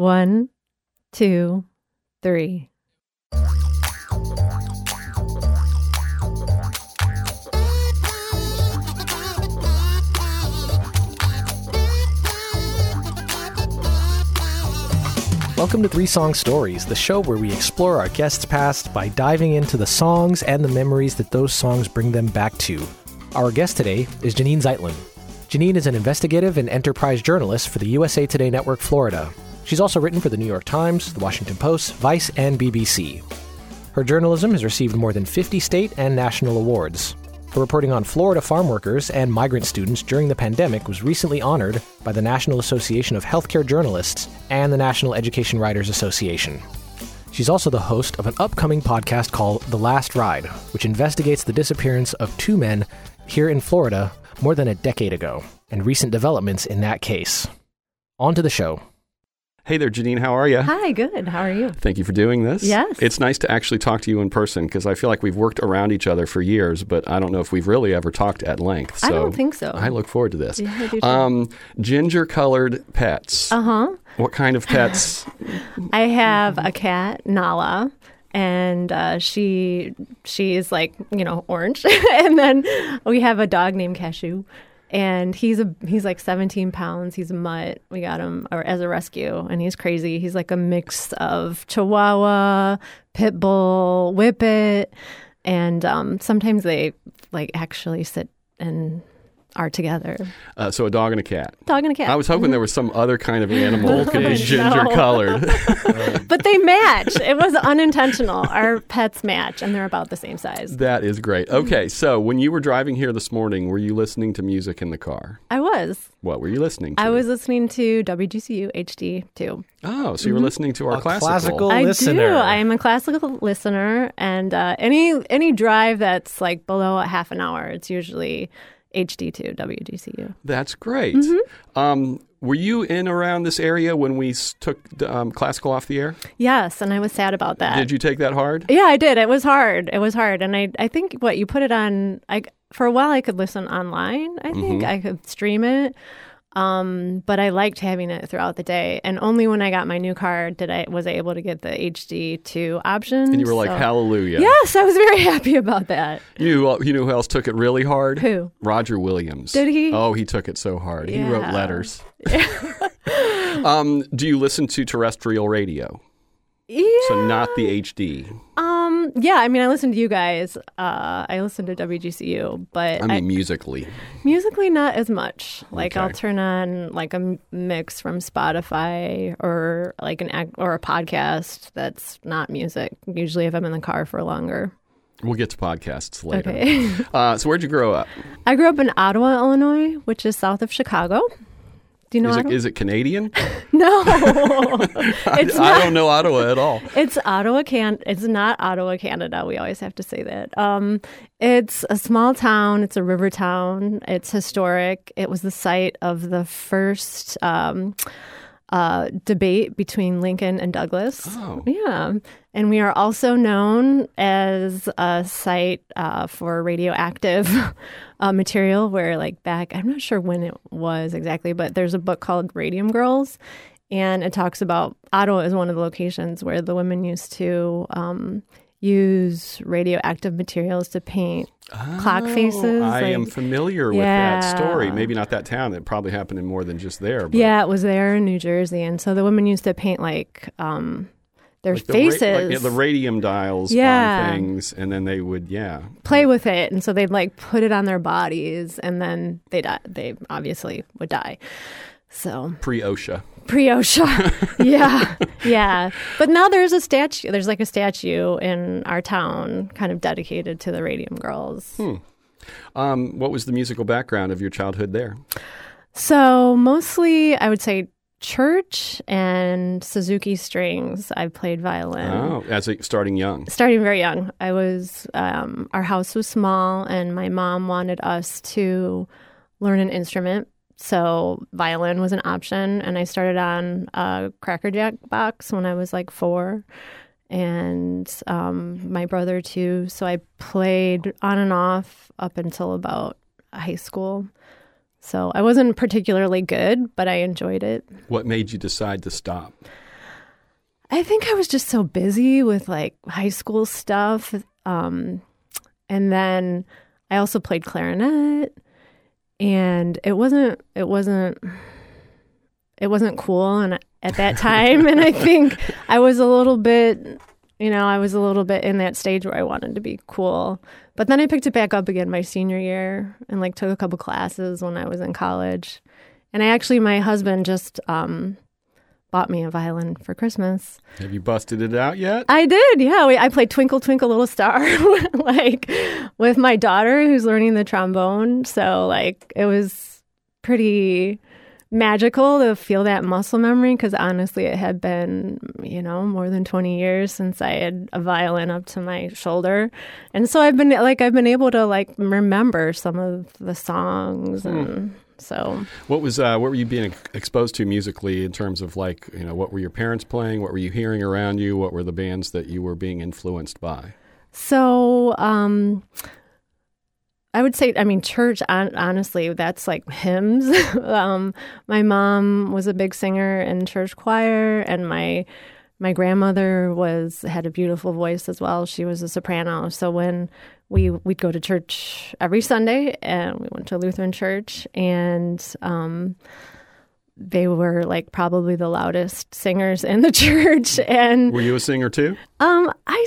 One, two, three. Welcome to Three Song Stories, the show where we explore our guests' past by diving into the songs and the memories that those songs bring them back to. Our guest today is Janine Zeitlin. Janine is an investigative and enterprise journalist for the USA Today Network Florida. She's also written for the New York Times, the Washington Post, Vice, and BBC. Her journalism has received more than 50 state and national awards. Her reporting on Florida farm workers and migrant students during the pandemic was recently honored by the National Association of Healthcare Journalists and the National Education Writers Association. She's also the host of an upcoming podcast called The Last Ride, which investigates the disappearance of two men here in Florida more than a decade ago and recent developments in that case. On to the show. Hey there, Janine. How are you? Hi, good. How are you? Thank you for doing this. Yes. It's nice to actually talk to you in person because I feel like we've worked around each other for years, but I don't know if we've really ever talked at length. So I don't think so. I look forward to this. Yeah. Um, ginger colored pets. Uh huh. What kind of pets? I have a cat, Nala, and uh, she she is like you know orange, and then we have a dog named Cashew, and he's a he's like 17 pounds. He's a mutt. We got him or as a rescue, and he's crazy. He's like a mix of Chihuahua, Pit Bull, Whippet, and um, sometimes they like actually sit and are together. uh, so a dog and a cat. Dog and a cat. I was hoping there was some other kind of animal that ginger colored. but they match. It was unintentional. Our pets match, and they're about the same size. that is great. Okay, so when you were driving here this morning, were you listening to music in the car? I was. What were you listening to? I was listening to WGCU HD too. Oh, so you were listening to our A classical. classical- I listener. do. I am a classical listener, and uh, any any drive that's like below a half an hour, it's usually HD two WGCU. That's great. Mm-hmm. Um, were you in around this area when we took um, classical off the air? Yes, and I was sad about that. Did you take that hard? Yeah, I did. It was hard. It was hard, and I I think what you put it on. I for a while I could listen online. I think I could stream it. Um, but I liked having it throughout the day, and only when I got my new car did I was I able to get the HD two option. And you were like, so- "Hallelujah!" Yes, I was very happy about that. You knew, you knew who else took it really hard? Who? Roger Williams. Did he? Oh, he took it so hard. He wrote Yeah. letters. um, do you listen to terrestrial radio? Yeah. So not the HD. Um. Yeah. I mean, I listen to you guys. Uh, I listen to WGCU, but I mean, musically. musically not as much. Like I'll turn on like a mix from Spotify or like an or a podcast that's not music. Usually, if I'm in the car for longer. We'll get to podcasts later. Okay. Uh, so where'd you grow up? I grew up in Ottawa, Illinois, which is south of Chicago. Do you know Is it, Ottawa? is it Canadian? no, I, it's I not. don't know Ottawa at all. It's Ottawa, can. It's not Ottawa, Canada. We always have to say that. Um, it's a small town. It's a river town. It's historic. It was the site of the first um, uh, debate between Lincoln and Douglas. Oh. Yeah, and we are also known as a site uh, for radioactive uh, material. Where, like, back, I'm not sure when it was exactly, but there's a book called Radium Girls, and it talks about Ottawa is one of the locations where the women used to um, use radioactive materials to paint clock faces. Oh, I like- am familiar with that story. Maybe not that town. It probably happened in more than just there. But Yeah, it was there in New Jersey, and so the women used to paint like um, their like the ra- faces, like, yeah, the radium dials Yeah. on things, and then they would, yeah. play with it, and so they'd like put it on their bodies, and then they die. They obviously would die. So Pre OSHA. pre OSHA, yeah, yeah. But now there's a statue. There's like a statue in our town, kind of dedicated to the Radium Girls. Hmm. Um, what was the musical background of your childhood there? So mostly, I would say church and Suzuki strings. I played violin. Oh, as a, starting young. starting very young. I was um, our house was small, and my mom wanted us to learn an instrument. So violin was an option, and I started on a Cracker Jack box when I was like four, and um, my brother too. So I played on and off up until about high school. So I wasn't particularly good, but I enjoyed it. What made you decide to stop? I think I was just so busy with like high school stuff. Um, and then I also played clarinet and it wasn't, it wasn't, it wasn't cool. And at that time, and I think I was a little bit, you know, I was a little bit in that stage where I wanted to be cool. But then I picked it back up again my senior year and like took a couple classes when I was in college. And I actually, my husband just, um, bought me a violin for Christmas. Have you busted it out yet? I did, yeah. We, I played Twinkle Twinkle Little Star, like with my daughter who's learning the trombone. So like it was pretty magical to feel that muscle memory because honestly, it had been you know more than twenty years since I had a violin up to my shoulder, and so I've been like I've been able to like remember some of the songs and. So, what was uh, what were you being exposed to musically in terms of like you know what were your parents playing? What were you hearing around you? What were the bands that you were being influenced by? so um, I would say, I mean, church. hon- Honestly, that's like hymns. um, my mom was a big singer in church choir, and my my grandmother was had a beautiful voice as well. She was a soprano. So when we we'd go to church every Sunday, and we went to Lutheran church, and um, they were like probably the loudest singers in the church, and Were you a singer too? um, I,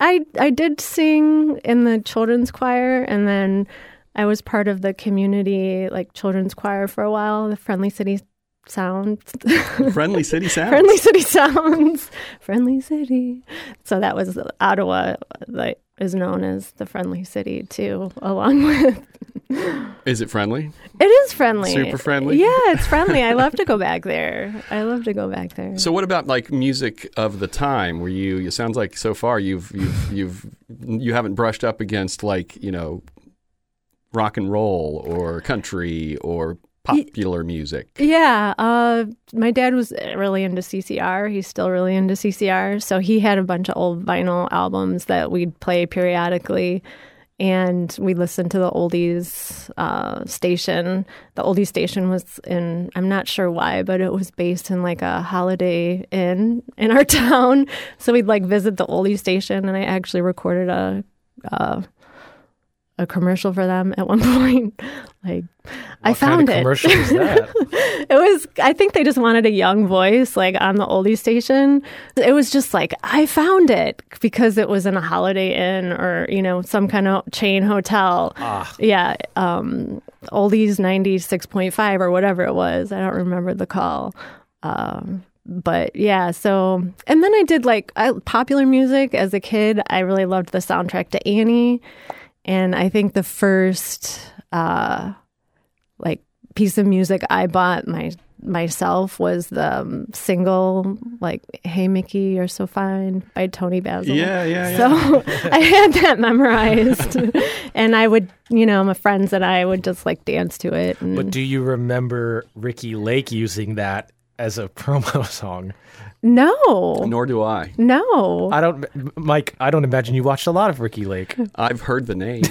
I, I did sing in the children's choir, and then I was part of the community like children's choir for a while, the Friendly City Sound, Friendly City Sounds. Friendly City Sounds, Friendly City. So that was Ottawa, that is known as the Friendly City too, along with. Is it friendly? It is friendly, Super friendly? Yeah, it's friendly. I love to go back there. I love to go back there. So what about like music of the time? Were you? It sounds like so far you've you've you've you haven't brushed up against like you know rock and roll or country or popular music. Yeah, uh, my dad was really into CCR. He's still really into CCR. So he had a bunch of old vinyl albums that we'd play periodically. And we listened to the oldies uh, station. The oldies station was in, I'm not sure why, but it was based in like a holiday inn in our town. So we'd like visit the oldies station, and I actually recorded a uh, a commercial for them at one point. Like, I found kind of it. it was i think they just wanted a young voice like on the oldie station. It was just like i found it because it was in a holiday inn or you know some kind of chain hotel. Yeah um oldies 96.5 or whatever it was. I don't remember the call. Um but yeah so and then i did like I, popular music as a kid. I really loved the soundtrack to annie. And i think the first uh like piece of music I bought my myself was the um, single like "Hey Mickey, You're So Fine" by Toni Basil. Yeah, yeah, yeah. So I had that memorized, and I would, you know, my friends and I would just like dance to it. And but do you remember Ricki Lake using that as a promo song? No, Nor do I. no, I don't, Mike. I don't imagine you watched a lot of Ricki Lake. I've heard the name.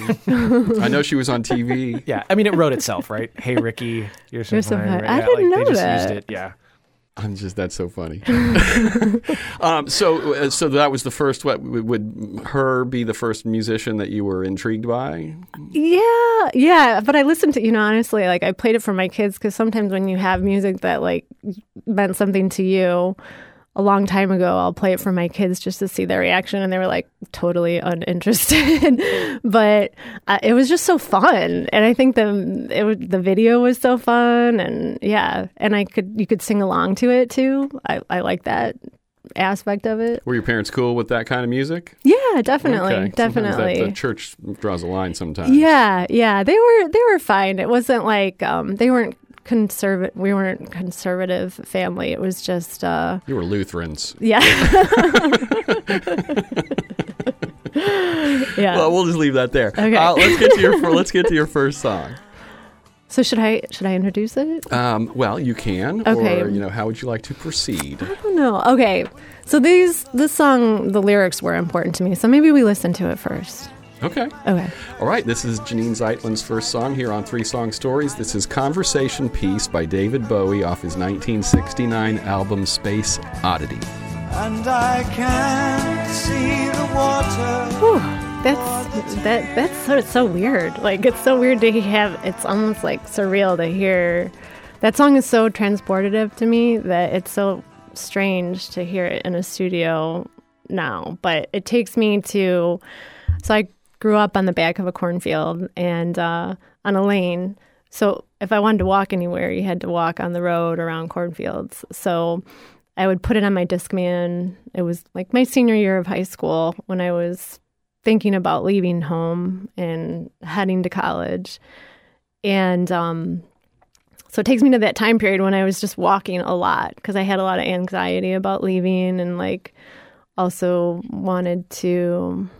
I know she was on TV. Yeah, I mean, it wrote itself, right? Hey, Ricky, you're so, You're so fine. fine. right? I Yeah, didn't like, know they just that. used it. Yeah. I'm just that's so funny. um, so uh, so that was the first. What would- would her be the first musician that you were intrigued by? Yeah, yeah. But I listened to, you know, honestly, like I played it for my kids because sometimes when you have music that like meant something to you a long time ago, I'll play it for my kids just to see their reaction. And they were like totally uninterested. but uh, it was just so fun. And I think the, it the video was so fun. And yeah, and I could, you could sing along to it too. I, I like that aspect of it. Were your parents cool with that kind of music? Yeah, definitely. Okay. Definitely. That, the church draws a line sometimes. Yeah, yeah, they were they were fine. It wasn't like um, they weren't conservative. We weren't conservative family. It was just uh, You were Lutherans. yeah, yeah. Well, we'll just leave that there. Okay. Uh, let's get to your let's get to your first song. so should I should I introduce it? Um, well, you can. Okay. Or you know, how would you like to proceed? I don't know. Okay, so these this song the lyrics were important to me. So maybe we listen to it first. Okay. Okay. All right. This is Janine Zeitlin's first song here on Three Song Stories. This is "Conversation Piece" by David Bowie off his 1969 album Space Oddity. and I can't see the water. Whew, that's that that's so so weird. Like it's so weird to have. It's almost like surreal to hear. That song is so transportative to me that it's so strange to hear it in a studio now. But it takes me to. So I grew up on the back of a cornfield and uh, on a lane. So if I wanted to walk anywhere, you had to walk on the road around cornfields. So I would put it on my Discman. It was like my senior year of high school when I was thinking about leaving home and heading to college. And um, so it takes me to that time period when I was just walking a lot because I had a lot of anxiety about leaving and like also wanted to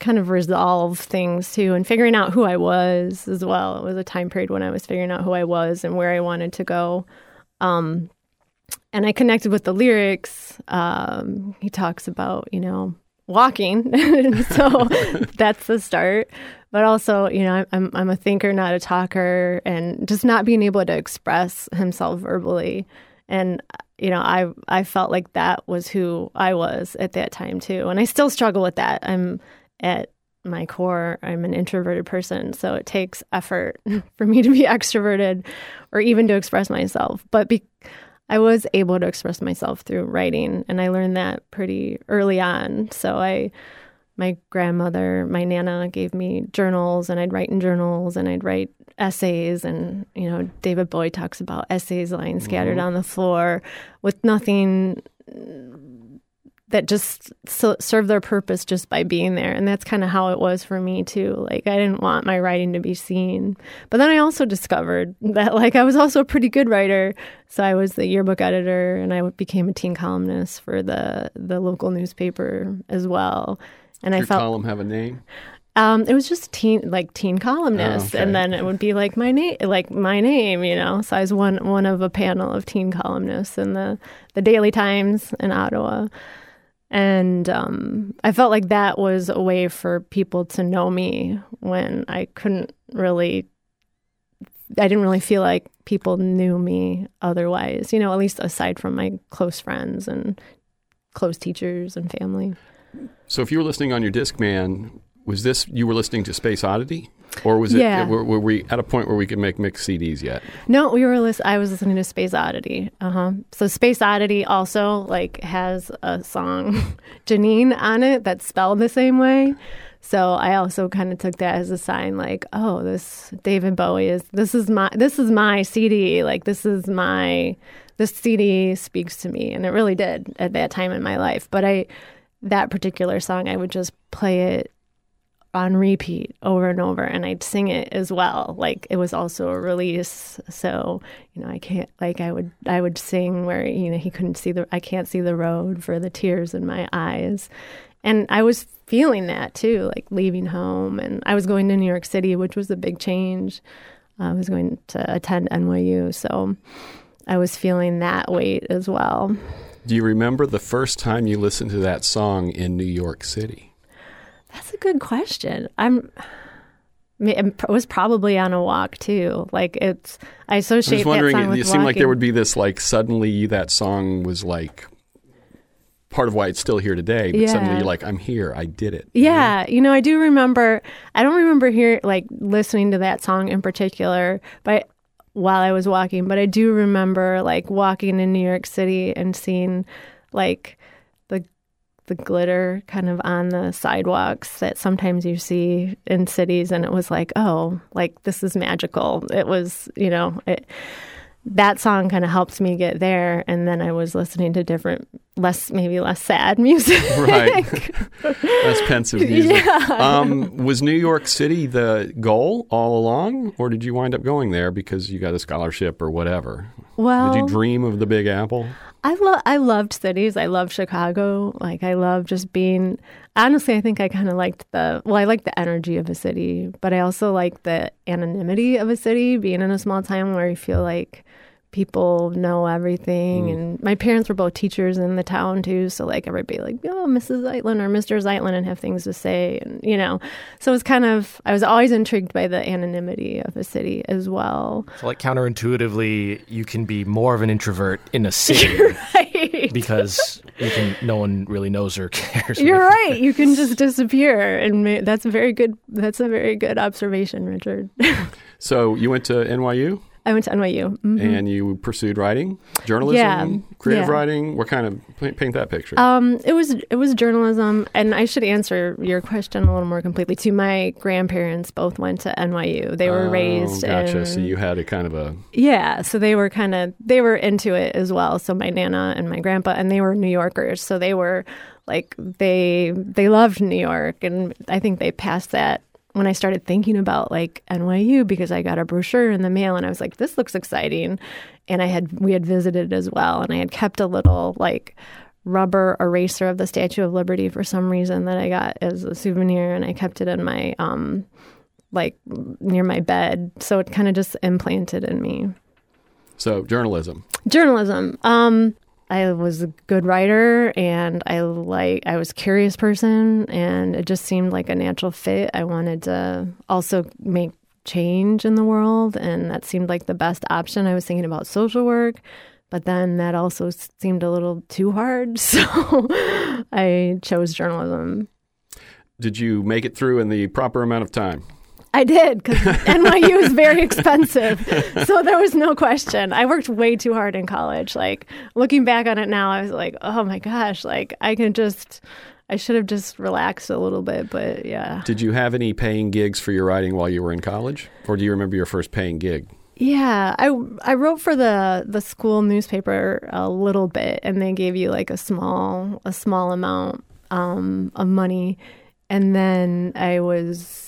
kind of resolve things too and figuring out who I was as well. It was a time period when I was figuring out who I was and where I wanted to go. Um, and I connected with the lyrics. Um, he talks about, you know, walking. so that's the start. But also, you know, I'm I'm a thinker, not a talker, and just not being able to express himself verbally. And you know, I I felt like that was who I was at that time too, and I still struggle with that. I'm at my core, I'm an introverted person, so it takes effort for me to be extroverted or even to express myself. But be, I was able to express myself through writing, and I learned that pretty early on. So I, my grandmother, my nana gave me journals, and I'd write in journals, and I'd write essays, and you know, David Bowie talks about essays lying scattered mm-hmm. on the floor with nothing that just so, serve their purpose just by being there. And that's kind of how it was for me too. Like I didn't want my writing to be seen. But then I also discovered that like I was also a pretty good writer. So I was the yearbook editor and I became a teen columnist for the the local newspaper as well. And Does I felt column have a name? Um, it was just teen, like teen columnist, oh, okay. and then it would be like my name, like my name, you know. So I was one one of a panel of teen columnists in the the Daily Times in Ottawa. And um, I felt like that was a way for people to know me when I couldn't really, I didn't really feel like people knew me otherwise, you know, at least aside from my close friends and close teachers and family. So if you were listening on your Discman, was this, you were listening to Space Oddity? Or was it? Yeah. Were, were, we at a point where we could make mixed CDs yet? No, we were. List- I was listening to Space Oddity. Uh huh. So Space Oddity also like has a song, Janine, on it that's spelled the same way. So I also kind of took that as a sign, like, oh, this David Bowie is this is my this is my CD. Like this is my this CD speaks to me, and it really did at that time in my life. But I that particular song, I would just play it on repeat over and over and I'd sing it as well. Like it was also a release. So, you know, I can't like I would I would sing where, you know, he couldn't see the I can't see the road for the tears in my eyes. And I was feeling that too, like leaving home and I was going to New York City, which was a big change. I was going to attend NYU, so I was feeling that weight as well. Do you remember the first time you listened to that song in New York City? That's a good question. I'm. It was probably on a walk too. Like it's, I associate. I was wondering. That song with it seemed like there would be this like suddenly that song was like part of why it's still here today. But yeah. suddenly you're like, I'm here. I did it. Yeah. Mm-hmm. You know, I do remember. I don't remember here like listening to that song in particular, but while I was walking, but I do remember like walking in New York City and seeing like the glitter kind of on the sidewalks that sometimes you see in cities and it was like oh like this is magical. It was you know it, that song kind of helped me get there and then i was listening to different less maybe less sad music right less pensive music yeah. um, was new york city the goal all along or did you wind up going there because you got a scholarship or whatever well did you dream of the big apple I love I loved cities. I loved Chicago. Like I love just being honestly, I think I kind of liked the well, I like the energy of a city, but I also like the anonymity of a city, being in a small town where you feel like people know everything. Mm. And my parents were both teachers in the town too, so like everybody like, oh, Mrs. Zeitlin or Mr. Zeitlin, and have things to say, and you know. So it was kind of I was always intrigued by the anonymity of a city as well. So, like counterintuitively, you can be more of an introvert in a city Right. because you can. No one really knows or cares. You're right. You can just disappear, and ma- that's a very good. That's a very good observation, Richard. So you went to NYU I went to NYU. Mhm. and you pursued writing, journalism, Yeah, creative yeah. writing. What kind of paint, paint that picture? Um, it was it was journalism, and I should answer your question a little more completely too. My grandparents both went to NYU. They were Oh, raised Gotcha. in So you had a kind of a yeah, so they were kind of they were into it as well. So my nana and my grandpa, and they were New Yorkers, so they were like they they loved New York, and I think they passed that when I started thinking about like NYU because I got a brochure in the mail, and I was like, this looks exciting, and I had we had visited as well, and I had kept a little like rubber eraser of the Statue of Liberty for some reason that I got as a souvenir, and I kept it in my um like near my bed, so it kind of just implanted in me. so journalism. Journalism. Um, I was a good writer, and I like I was a curious person, and it just seemed like a natural fit. I wanted to also make change in the world, and that seemed like the best option. I was thinking about social work, but then that also seemed a little too hard, so I chose journalism. Did you make it through in the proper amount of time? I did because NYU is very expensive, so there was no question. I worked way too hard in college. Like looking back on it now, I was like, oh my gosh, like I can just, I should have just relaxed a little bit. But yeah, Did you have any paying gigs for your writing while you were in college, or do you remember your first paying gig? yeah. I I wrote for the the school newspaper a little bit, and they gave you like a small a small amount um, of money, and then I was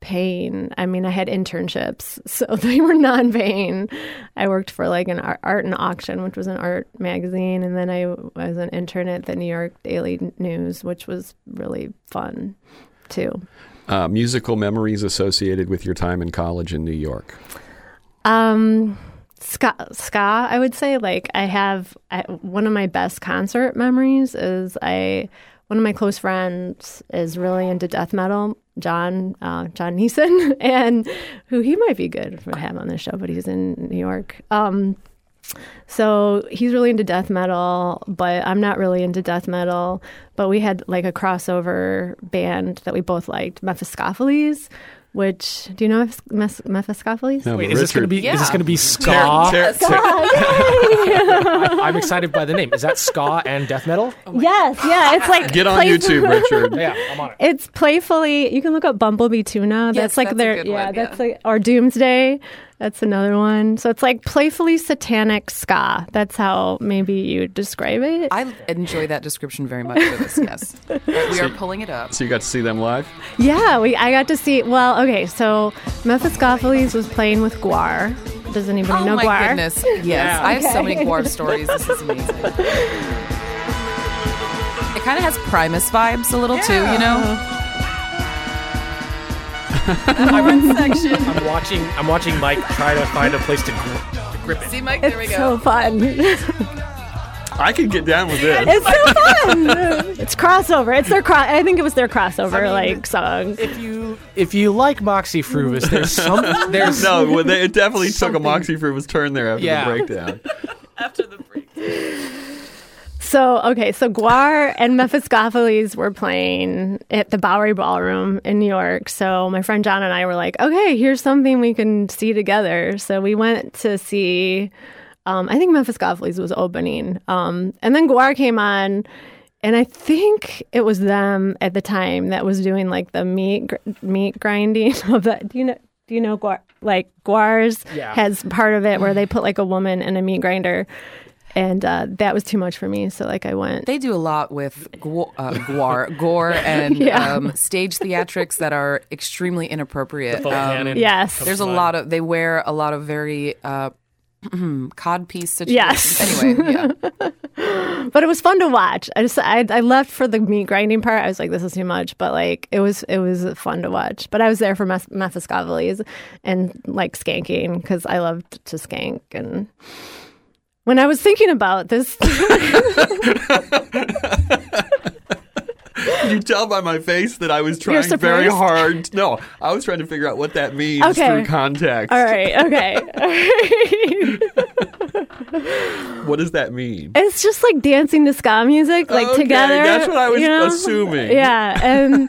paying. I mean, I had internships, so they were non-paying. I worked for like an art, art and auction, which was an art magazine, and then I was an intern at the New York Daily News, which was really fun too. Uh, musical memories associated with your time in college in New York. Um, ska, ska, I would say. Like, I have I, one of my best concert memories is I. One of my close friends is really into death metal, John uh, John Neeson, and who he might be good to have on the show, but he's in New York. Um, so he's really into death metal, but I'm not really into death metal. But we had like a crossover band that we both liked, Mephiskapheles. Which do you know Meph- Meph- Mephiskapheles? No, Wait, but is this going to Richard- be? Is this going to be ska? Ter- ter- I, am excited by the name. Is that ska and death metal? Yes, yeah, it's like Get on play- YouTube, Richard. Yeah, I'm on it. It's playfully. You can look up Bumblebee Tuna. Yes, That's like that's a their good yeah. one, That's like or Doomsday. That's another one. So it's like playfully satanic ska. That's how maybe you describe it. I enjoy that description very much for this. Yes, Right, we are pulling it up. So you got to see them live. yeah, we. I got to see. Well, okay. So Mephiskapheles was playing with GWAR. Does anybody Oh know GWAR? Oh my GWAR? goodness! Yes, I have so many GWAR stories. This is amazing. It kind of has Primus vibes a little too, you know. section. I'm watching. I'm watching Mike try to find a place to, gr- to grip it. See, Mike, there we go. It's so fun. I could get down with this. it's so fun. it's crossover. It's their cross. I think it was their crossover like song. If you if you like Moxy Früvous, there's some there's No, well, they, it definitely took a Moxy Früvous turn there after Yeah. the breakdown. After the break. So okay, so GWAR and Mephiskapheles were playing at the Bowery Ballroom in New York. So my friend John and I were like, okay, here's something we can see together. So we went to see. Um, I think Mephiskapheles was opening, um, and then GWAR came on, and I think it was them at the time that was doing like the meat gr- meat grinding of the. Do you know? Do you know GWAR? Like GWAR's Yeah. has part of it where they put like a woman in a meat grinder. And uh, that was too much for me, so like I went. They do a lot with gu- uh, guar, gore, and Yeah. um, stage theatrics that are extremely inappropriate. full Um. Yes. There's a mind. lot of they wear a lot of very uh, codpiece situations. Yes. Anyway, yeah. but it was fun to watch. I just I, I left for the meat grinding part. I was like, this is too much, but like it was it was fun to watch. But I was there for Mes- Mephiskapheles and like skanking because I loved to skank. And when I was thinking about this, you tell by my face that I was trying very hard? No, I was trying to figure out what that means Okay. through context. all right, okay, all right. What does that mean? It's just like dancing to ska music, like Okay, together. that's what I was you know? assuming. Yeah, and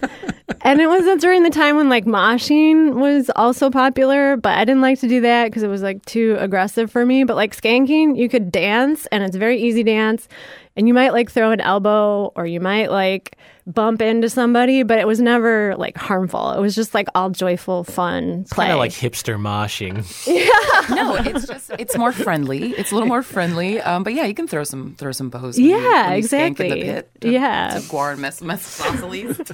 and it was during the time when like moshing was also popular, but I didn't like to do that because it was like too aggressive for me. But like skanking, you could dance, and it's a very easy dance, and you might like throw an elbow or you might like bump into somebody, but it was never like harmful. It was just like all joyful, fun play. Kind of like hipster moshing. No, it's just it's more friendly. It's a little more friendly. Um, but yeah, you can throw some throw some bows. when you- Yeah, when you in the exactly. pit to- Yeah. to GWAR and Mes-.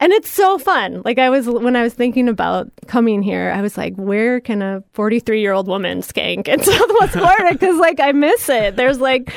And it's so fun. Like I was when I was thinking about coming here, I was like, where can a 43 year old woman skank in Southwest Florida? Because like I miss it. There's like,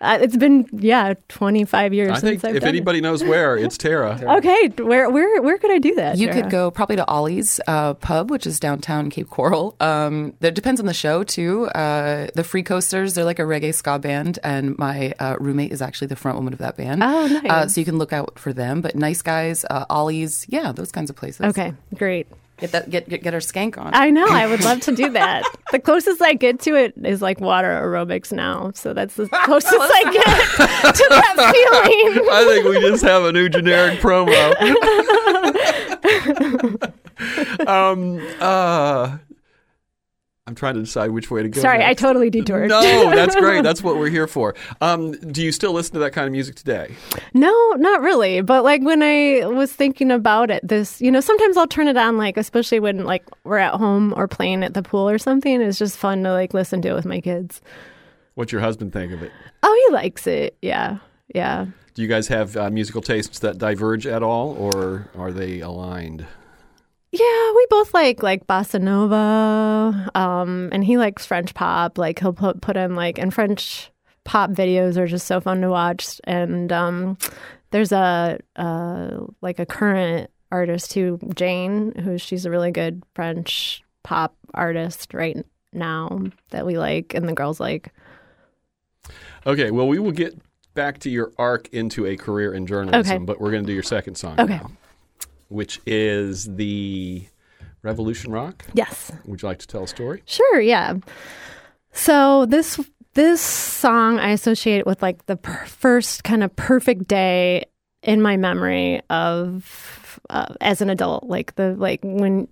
uh, it's been yeah 25 years I since think I've if done anybody knows where, it's Tara. It. Okay, where where where could I do that? You Tara? could go probably to Ollie's uh, Pub, which is downtown Cape Coral. Um, that depends on the show too. Uh, the Free Coasters, they're like a reggae ska band, and my uh, roommate is actually the front woman of that band. Oh, nice. Uh, so you can look out for them. But Nice Guys, uh, Ollie's, yeah, those kinds of places. Okay, great. Get that get get, get our skank on. I know. I would love to do that. the closest I get to it is like water aerobics now. So that's the closest I get to that feeling. I think we just have a new generic promo. um, uh, I'm trying to decide which way to go. Sorry, I next. totally detoured. No, that's great. That's what we're here for. Um, do you still listen to that kind of music today? No, not really. But like when I was thinking about it, this, you know, sometimes I'll turn it on, like, especially when like we're at home or playing at the pool or something. It's just fun to like listen to it with my kids. What's your husband think of it? Oh, he likes it. Yeah. Yeah. Do you guys have uh, musical tastes that diverge at all, or are they aligned? Yeah, we both like like bossa nova, um, and he likes French pop. Like he'll put put in like and French pop videos are just so fun to watch. And um, there's a uh, like a current artist who Jain, who she's a really good French pop artist right now that we like, and the girls like. Okay, well, we will get back to your arc into a career in journalism, Okay. but we're going to do your second song Okay. now, which is the Revolution Rock. Yes. Would you like to tell a story? Sure, yeah. So this this song I associate with like the per- first kind of perfect day in my memory of uh, as an adult, like the like when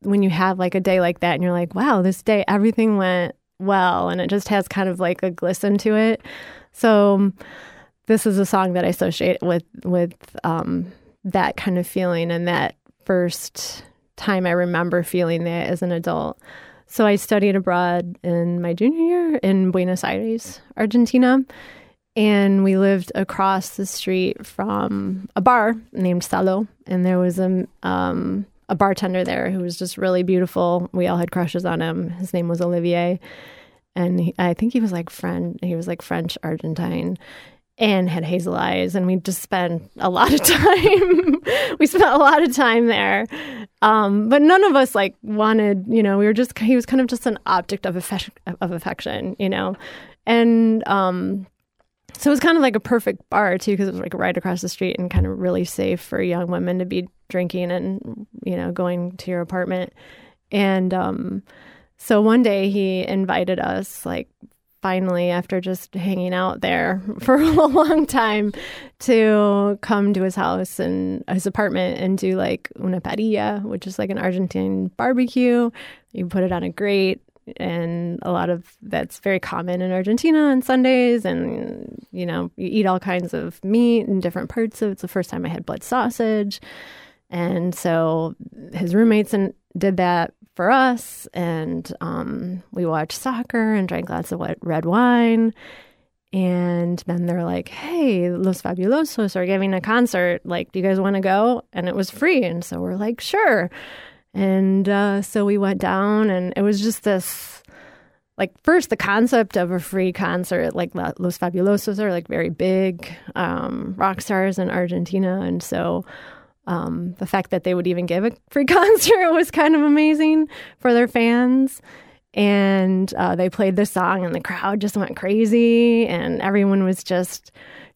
when you have like a day like that and you're like, wow, this day everything went well, and it just has kind of like a glisten to it. So this is a song that I associate with with um, that kind of feeling and that first time I remember feeling that as an adult. So I studied abroad in my junior year in Buenos Aires, Argentina, and we lived across the street from a bar named Salo, and there was a um, a bartender there who was just really beautiful. We all had crushes on him. His name was Olivier, and he, I think he was like friend. He was like French Argentine, and had hazel eyes. And we just spent a lot of time. we spent a lot of time there, um, but none of us like wanted. You know, we were just. He was kind of just an object of affection. Of affection, you know, and um, so it was kind of like a perfect bar too, because it was like right across the street and kind of really safe for young women to be drinking and you know going to your apartment. And um, so one day he invited us, like finally after just hanging out there for a long time, to come to his house and his apartment and do like una parrilla, which is like an Argentine barbecue. You put it on a grate and a lot of that's very common in Argentina on Sundays. And you know, you eat all kinds of meat and different parts of. It's the first time I had blood sausage, and so his roommates and did that for us, and um, we watched soccer and drank lots of wet red wine. And then they're like, "Hey, Los Fabulosos are giving a concert. Like, do you guys want to go?" And it was free, and so we're like, "Sure." And uh, so we went down, and it was just this like first the concept of a free concert like los fabulosos are like very big um, rock stars in argentina and so um, the fact that they would even give a free concert was kind of amazing for their fans. And uh, they played the song and the crowd just went crazy and everyone was just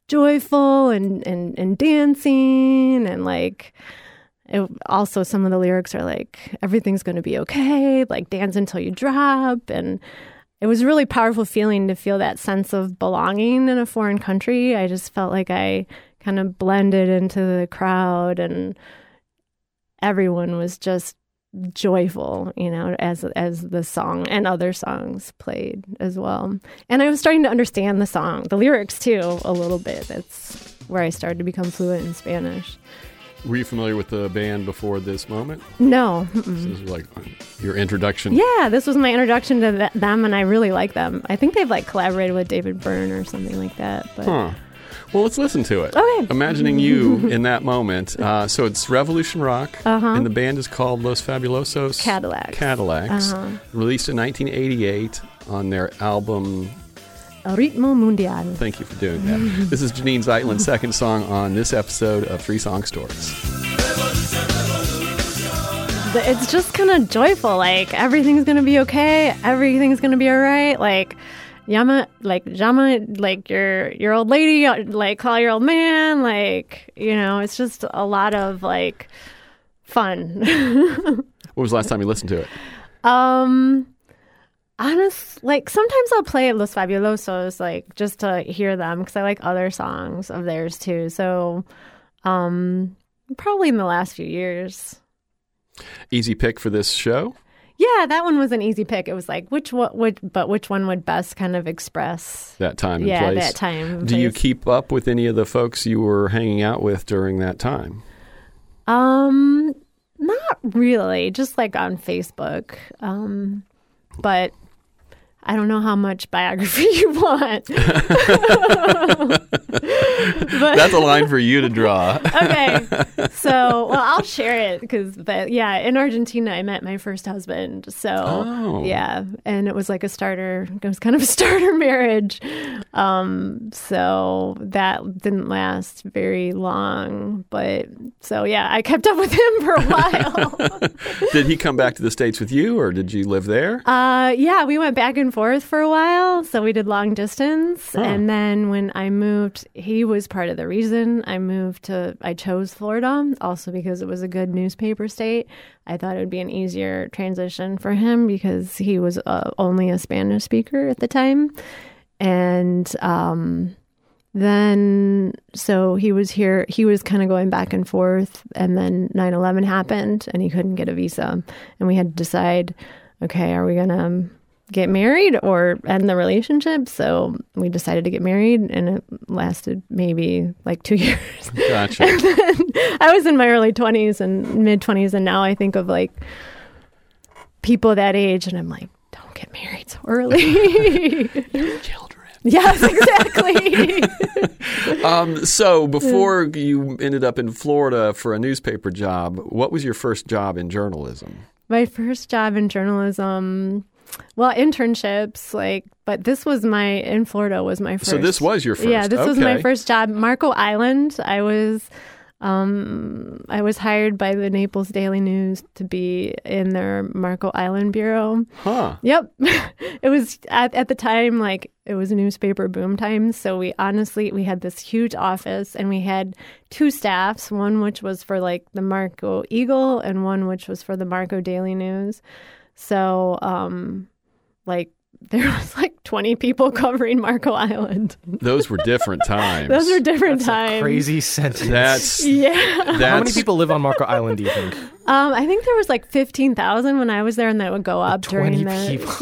joyful and and, and dancing and like it, also some of the lyrics are like everything's going to be okay like dance until you drop. And it was a really powerful feeling to feel that sense of belonging in a foreign country. I just felt like i kind of blended into the crowd and everyone was just joyful you know as as the song and other songs played as well and i was starting to understand the song the lyrics too a little bit that's where i started to become fluent in spanish Were you familiar with the band before this moment? no This is like your introduction. yeah this was my introduction to them and i really like them i think they've like collaborated with david byrne or something like that but Huh. Well, let's listen to it. Okay. Imagining you in that moment. Uh, so it's Revolution Rock, Uh-huh. and the band is called Los Fabulosos Cadillacs. Cadillacs. Uh-huh. Released in 1988 on their album. Ritmo mundial Thank you for doing that. this is Janine Zeitlin's second song on this episode of Three Song Stories. It's just kind of joyful. Like everything's gonna be okay. Everything's gonna be all right. Like yama, like yama, like your your old lady, like call your old man. Like you know, it's just a lot of like fun. What was the last time you listened to it? um, honest, like sometimes I'll play Los Fabulosos, like just to hear them because I like other songs of theirs too. So, um, probably in the last few years. Easy pick for this show? Yeah, that one was an easy pick. It was like which what would but which one would best kind of express That time and yeah place. that time. Do you keep up with any of the folks you were hanging out with during that time? um not really, just like on Facebook. Um but I don't know how much biography you want. but That's a line for you to draw. okay. So, well, I'll share it because, but yeah, in Argentina, I met my first husband. So, Oh. yeah, and it was like a starter. It was kind of a starter marriage. Um, so that didn't last very long. But so yeah, I kept up with him for a while. did he come back to the States with you, or did you live there? Uh, yeah, we went back and forth for a while. So we did long distance. Huh. And then when I moved, he was part of the reason I moved to, I chose Florida also because it was a good newspaper state. I thought it would be an easier transition for him because he was uh, only a Spanish speaker at the time. And, um, then so he was here he was kind of going back and forth and then 9-11 happened and he couldn't get a visa and we had to decide okay are we gonna get married or end the relationship so we decided to get married and it lasted maybe like two years Gotcha. i was in my early 20s and mid 20s and now i think of like people that age and i'm like don't get married so early Children. yes exactly Um, so before you ended up in Florida for a newspaper job, what was your first job in journalism? my first job in journalism well internships like but this was my in florida was my first So this was your first. yeah this was my first job marco island i was um i was hired by the naples daily news to be in their marco island bureau Huh. Yep. it was at, at the time like it was newspaper boom times. So we honestly we had this huge office and we had two staffs, one which was for like the Marco Eagle and one which was for the Marco Daily News. So um like there was like 20 people covering Marco Island. Those were different times. Those are different That's a times. crazy sentence. That's Yeah. that's How many people live on Marco Island, do you think? Um, I think there was like fifteen thousand when I was there, and that would go up during 20 the. people.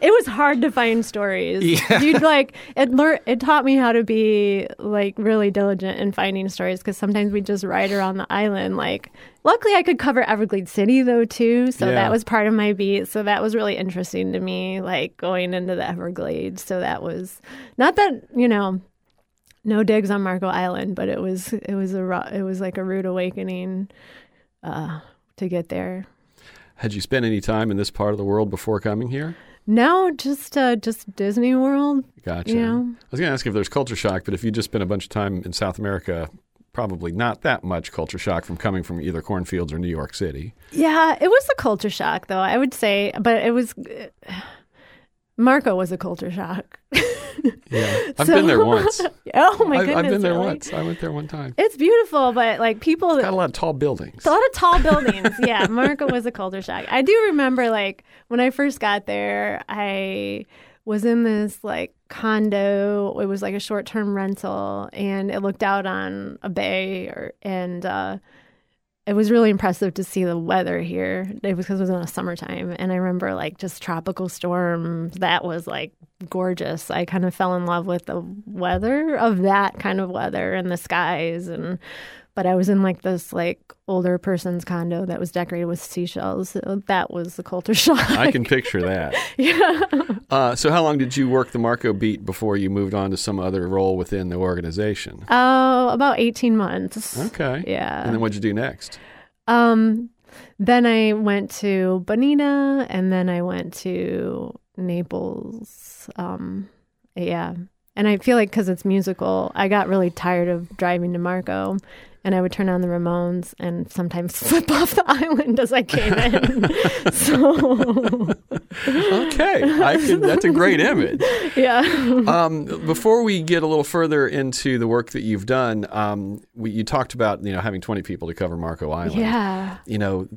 it was hard to find stories. Yeah. You'd like it. It taught me how to be like really diligent in finding stories because sometimes we just ride around the island. Like, luckily, I could cover Everglade City though too, so Yeah. that was part of my beat. So that was really interesting to me, like going into the Everglades. So that was not that you know. No digs on Marco Island, but it was it was a it was like a rude awakening uh, to get there. Had you spent any time in this part of the world before coming here? No, just uh, just Disney World. Gotcha. You know? I was going to ask if there's culture shock, but if you just spent a bunch of time in South America, probably not that much culture shock from coming from either cornfields or New York City. Yeah, it was a culture shock, though I would say, but it was. Marco was a culture shock. Yeah, I've So- been there once. oh my goodness! I've been there really? once. I went there one time. It's beautiful, but like people, Got a lot of tall buildings. a lot of tall buildings. yeah, Marco was a culture shock. I do remember like when I first got there, I was in this like condo. It was like a short term rental, and it looked out on a bay, or and uh, it was really impressive to see the weather here. It was because it was in the summertime, and I remember like just tropical storm That was like gorgeous. I kind of fell in love with the weather of that kind of weather and the skies and but I was in like this like older person's condo that was decorated with seashells. So that was the culture shock. I can picture that. yeah. Uh, so, how long did you work the Marco beat before you moved on to some other role within the organization? Oh, about 18 months. Okay. Yeah. And then what'd you do next? Um, then I went to Bonita, and then I went to Naples. Um, yeah, and I feel like because it's musical, I got really tired of driving to Marco, and I would turn on the Ramones and sometimes slip off the island as I came in. so Okay, I can, that's a great image. yeah, Um, before we get a little further into the work that you've done, um, we, you talked about you know having 20 people to cover Marco Island. yeah. You know,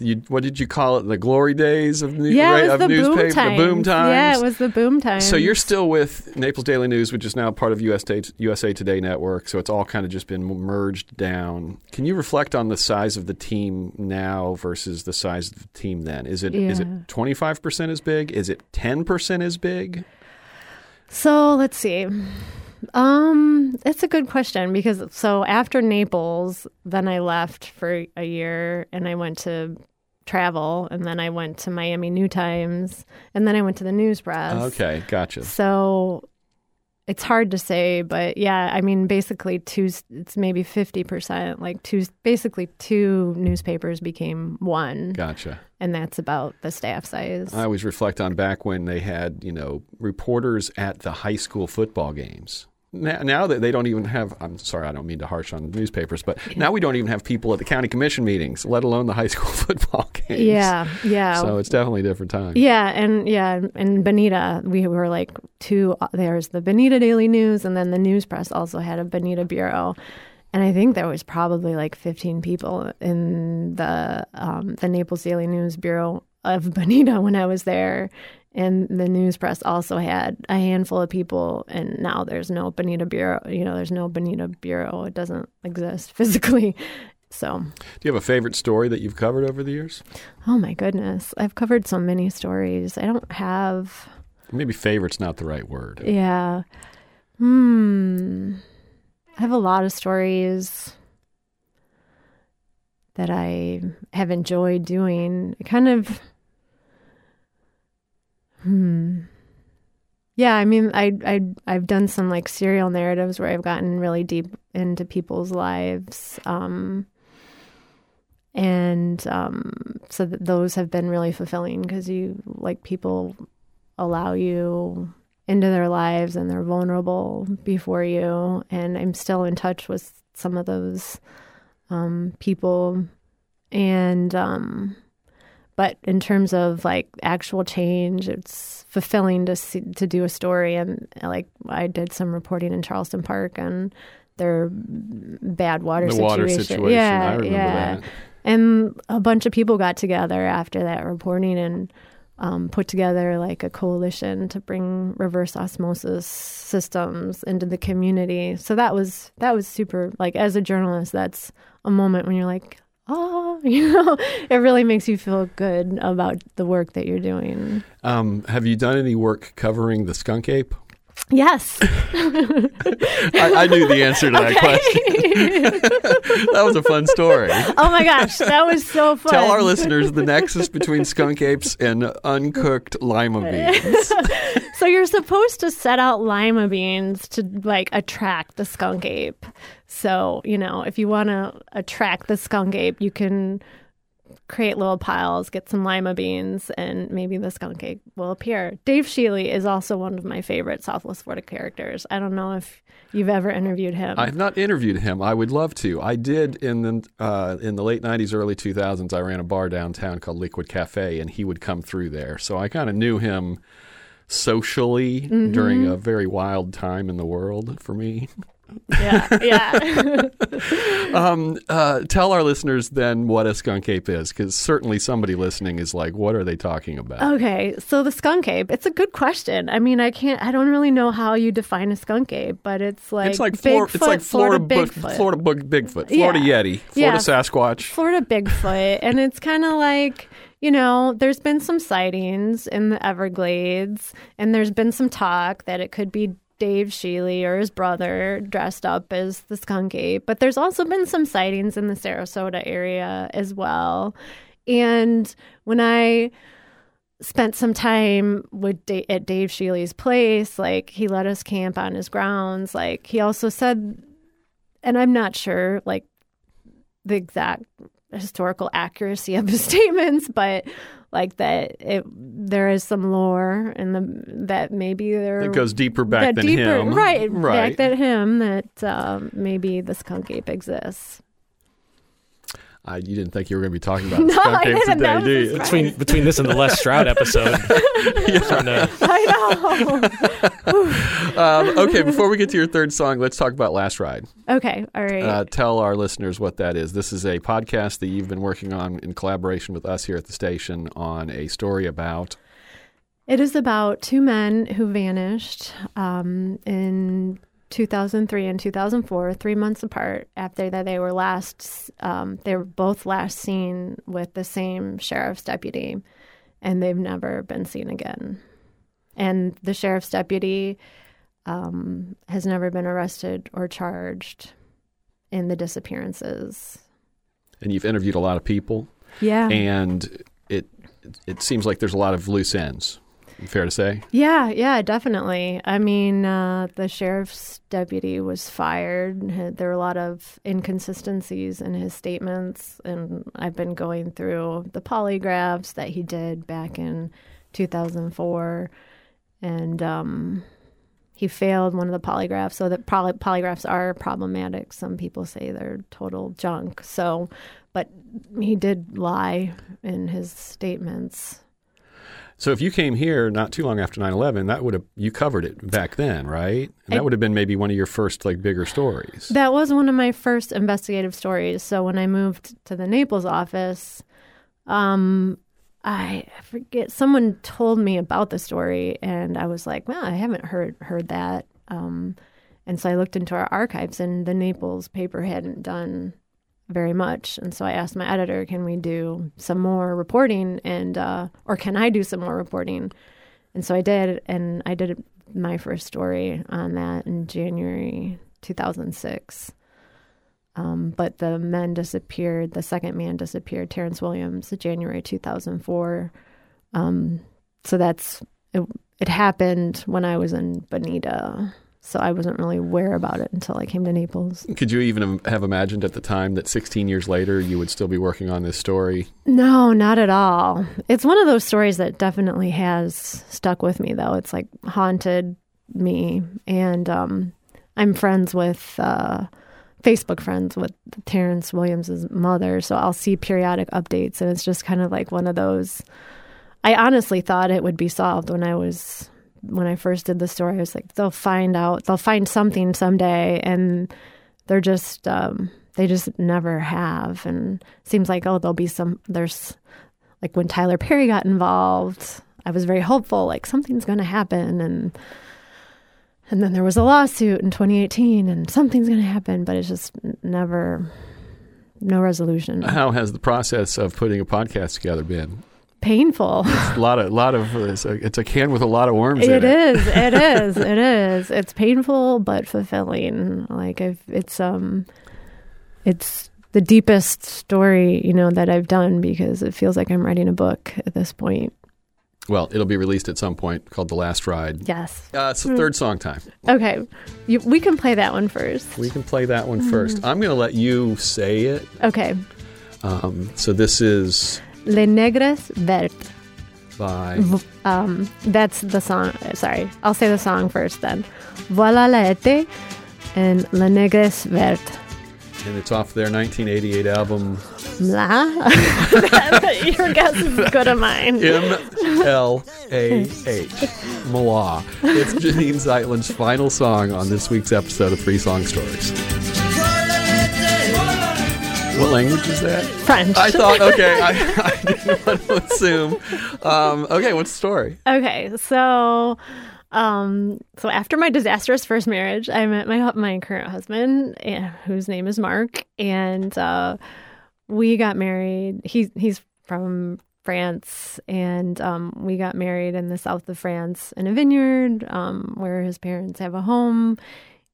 you, what did you call it? The glory days of, new, Yeah, was of the boom newspaper, times. the boom times. Yeah, it was the boom times. So you're still with Naples Daily News, which is now part of USA, USA Today Network. So it's all kind of just been merged down. Can you reflect on the size of the team now versus the size of the team then? Is it is Yeah. it 25 percent as big? Is it 10 percent as big? So let's see. Um, it's a good question because so after Naples, then I left for a year and I went to travel and then I went to Miami New Times and then I went to the News Press. Okay, gotcha. So it's hard to say, but yeah, I mean, basically two. It's maybe fifty percent. Like two, basically two newspapers became one, Gotcha. and that's about the staff size. I always reflect on back when they had, you know, reporters at the high school football games. Now, now that they don't even have, I'm sorry, I don't mean to harsh on newspapers, but now we don't even have people at the county commission meetings, let alone the high school football games. yeah, yeah. So it's definitely a different time. Yeah, and yeah, and Bonita, we were like two. There's the Bonita Daily News, and then the News Press also had a Bonita bureau, and I think there was probably like 15 people in the um, the Naples Daily News bureau of Bonita when I was there, and the News Press also had a handful of people, and now there's no Bonita bureau. You know, there's no Bonita bureau. It doesn't exist physically. So, Do you have a favorite story that you've covered over the years? oh my goodness, I've covered so many stories. I don't have. Maybe favorite's not the right word. Yeah. Hmm. I have a lot of stories that I have enjoyed doing. It kind of. Hmm. Yeah, I mean, I I I've done some like serial narratives where I've gotten really deep into people's lives, um, and um, so th- those have been really fulfilling because you like people allow you into their lives and they're vulnerable before you. And I'm still in touch with some of those um, people. And, um, but in terms of like actual change, it's fulfilling to see, to do a story. And like I did some reporting in Charleston Park and their bad water the situation. water situation. Yeah, yeah. that. And a bunch of people got together after that reporting and um, put together like a coalition to bring reverse osmosis systems into the community. So that was that was super. Like as a journalist, that's a moment when you're like, oh, you know, it really makes you feel good about the work that you're doing. Um, have you done any work covering the skunk ape? Yes. I, I knew the answer to that question. that was a fun story. oh my gosh, that was so fun. Tell our listeners the nexus between skunk apes and uncooked lima beans. So you're supposed to set out lima beans to like attract the skunk ape. So, you know, if you want to attract the skunk ape, you can create little piles, get some lima beans, and maybe the skunk ape will appear. Dave Shealy is also one of my favorite Southwest Florida characters. I don't know if you've ever interviewed him. I've not interviewed him. I would love to. I did in the uh, in the late '90s, early 2000s. I ran a bar downtown called Liquid Cafe, and he would come through there. So I kind of knew him socially Mm-hmm. during a very wild time in the world for me. Yeah, yeah. Um, uh, tell our listeners then what a skunk ape is, because certainly somebody listening is like, "What are they talking about?" Okay, so the skunk ape, it's a good question. I mean, I can't, I don't really know how you define a skunk ape, but it's like it's like Flor- Bigfoot, it's like Florida, Florida Big- Bigfoot. Florida Big- Bigfoot, Florida Yeah. Yeti, Florida Yeah. Sasquatch. Florida Bigfoot, and it's kind of like you know, there's been some sightings in the Everglades, and there's been some talk that it could be Dave Shealy or his brother dressed up as the skunk ape. But there's also been some sightings in the Sarasota area as well. And when I spent some time with at Dave Shealy's place, like he let us camp on his grounds. Like he also said, and I'm not sure, like the exact historical accuracy of his statements, but like that it there is some lore and the that maybe there It goes deeper back than deeper, him, right? Right. Back than him that um, maybe the skunk ape exists. I, you didn't think you were going to be talking about No, skunk I didn't. Today, do you? Between between this and the Les Stroud episode, trying to- I know. um, okay, before we get to your third song, let's talk about Last Ride. okay, all right. Uh, tell our listeners what that is. This is a podcast that you've been working on in collaboration with us here at the station on a story about. It is about two men who vanished um, in 2003 and 2004, three months apart after that they were last, um, they were both last seen with the same sheriff's deputy, and they've never been seen again. And the sheriff's deputy um, has never been arrested or charged in the disappearances. And you've interviewed a lot of people, Yeah. and it it seems like there's a lot of loose ends. Fair to say. Yeah, yeah, definitely. I mean, uh, the sheriff's deputy was fired. There were a lot of inconsistencies in his statements, and I've been going through the polygraphs that he did back in 2004, and um, he failed one of the polygraphs. So that poly- polygraphs are problematic. Some people say they're total junk. So, but he did lie in his statements. So if you came here not too long after 9/11, that would have you covered it back then, right? And I- that would have been maybe one of your first like bigger stories. That was one of my first investigative stories. So when I moved to the Naples office, um, I forget someone told me about the story, and I was like, "Well, I haven't heard heard that." Um, and so I looked into our archives, and the Naples paper hadn't done very much, and so I asked my editor, "Can we do some more reporting?" And uh, or can I do some more reporting? And so I did, and I did my first story on that in January 2006. Um, but the men disappeared. The second man disappeared, Terrence Williams, January 2004. Um, so that's it, it happened when I was in Bonita. So I wasn't really aware about it until I came to Naples. Could you even have imagined at the time that 16 years later you would still be working on this story? No, not at all. It's one of those stories that definitely has stuck with me, though. It's like haunted me. And um, I'm friends with, uh, Facebook friends with Terrence Williams's mother. So I'll see periodic updates. And it's just kind of like one of those. I honestly thought it would be solved when I was. When I first did the story, I was like, they'll find out, they'll find something someday, and they're just um, they just never have. And seems like oh there'll be some there's like when tyler perry got involved i was very hopeful like something's going to happen. And and then there was a lawsuit in 2018 and something's going to happen but it's just never no resolution. How has the process of putting a podcast together been? Painful It's A lot of, lot of, it's a, it's a can with a lot of worms in It it. is. It is. It is. It's painful but fulfilling. Like I've, it's um, it's the deepest story you know that I've done because it feels like I'm writing a book at this point. Well, it'll be released at some point called The Last Ride. Yes. Uh, it's the third song time. Okay. You, we can play that one first. We can play that one first. I'm going to let you say it. Okay. Um, so this is Les Négresses Vertes. by Um, that's the song. Sorry, I'll say the song first then. Voilà la été and Les Négresses Vertes. and it's off their 1988 album Mla? Your guess is good as mine. M L A H. Mala. It's Janine Zeitlin's final song on this week's episode of Three Song Stories. What language is that? French. I thought, okay, I, I didn't want to assume. Um, okay, what's the story? Okay, so um so after my disastrous first marriage, I met my my current husband, eh, whose name is Mark, and uh we got married. He's he's from France, and um, we got married in the south of France in a vineyard um, where his parents have a home.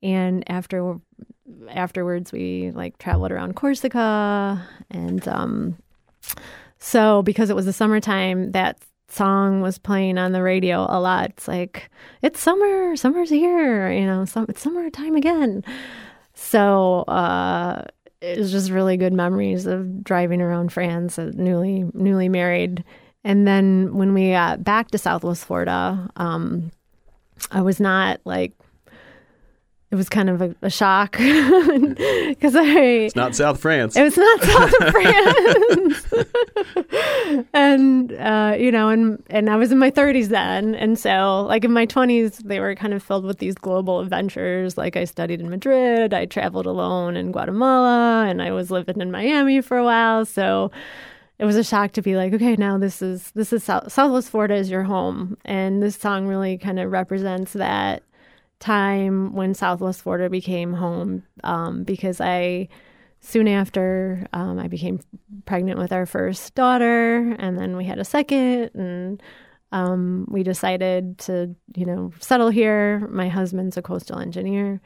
And after afterwards, we like traveled around Corsica, and um, so because it was the summertime, that song was playing on the radio a lot. It's like it's summer, summer's here, you know, some, it's summertime again. So uh, it was just really good memories of driving around France, uh, newly newly married. And then when we got back to Southwest Florida, um, I was not like. It was kind of a, a shock because I It's not South France. it was not South France. and uh, you know, and and I was in my 30s then, and so like in my 20s, they were kind of filled with these global adventures. Like I studied in Madrid, I traveled alone in Guatemala, and I was living in Miami for a while. So it was a shock to be like, okay, now this is this is South, Southwest Florida is your home, and this song really kind of represents that time when Southwest Florida became home um, because I soon after um, I became pregnant with our first daughter, and then we had a second, and um, we decided to, you know, settle here. My husband's a coastal engineer,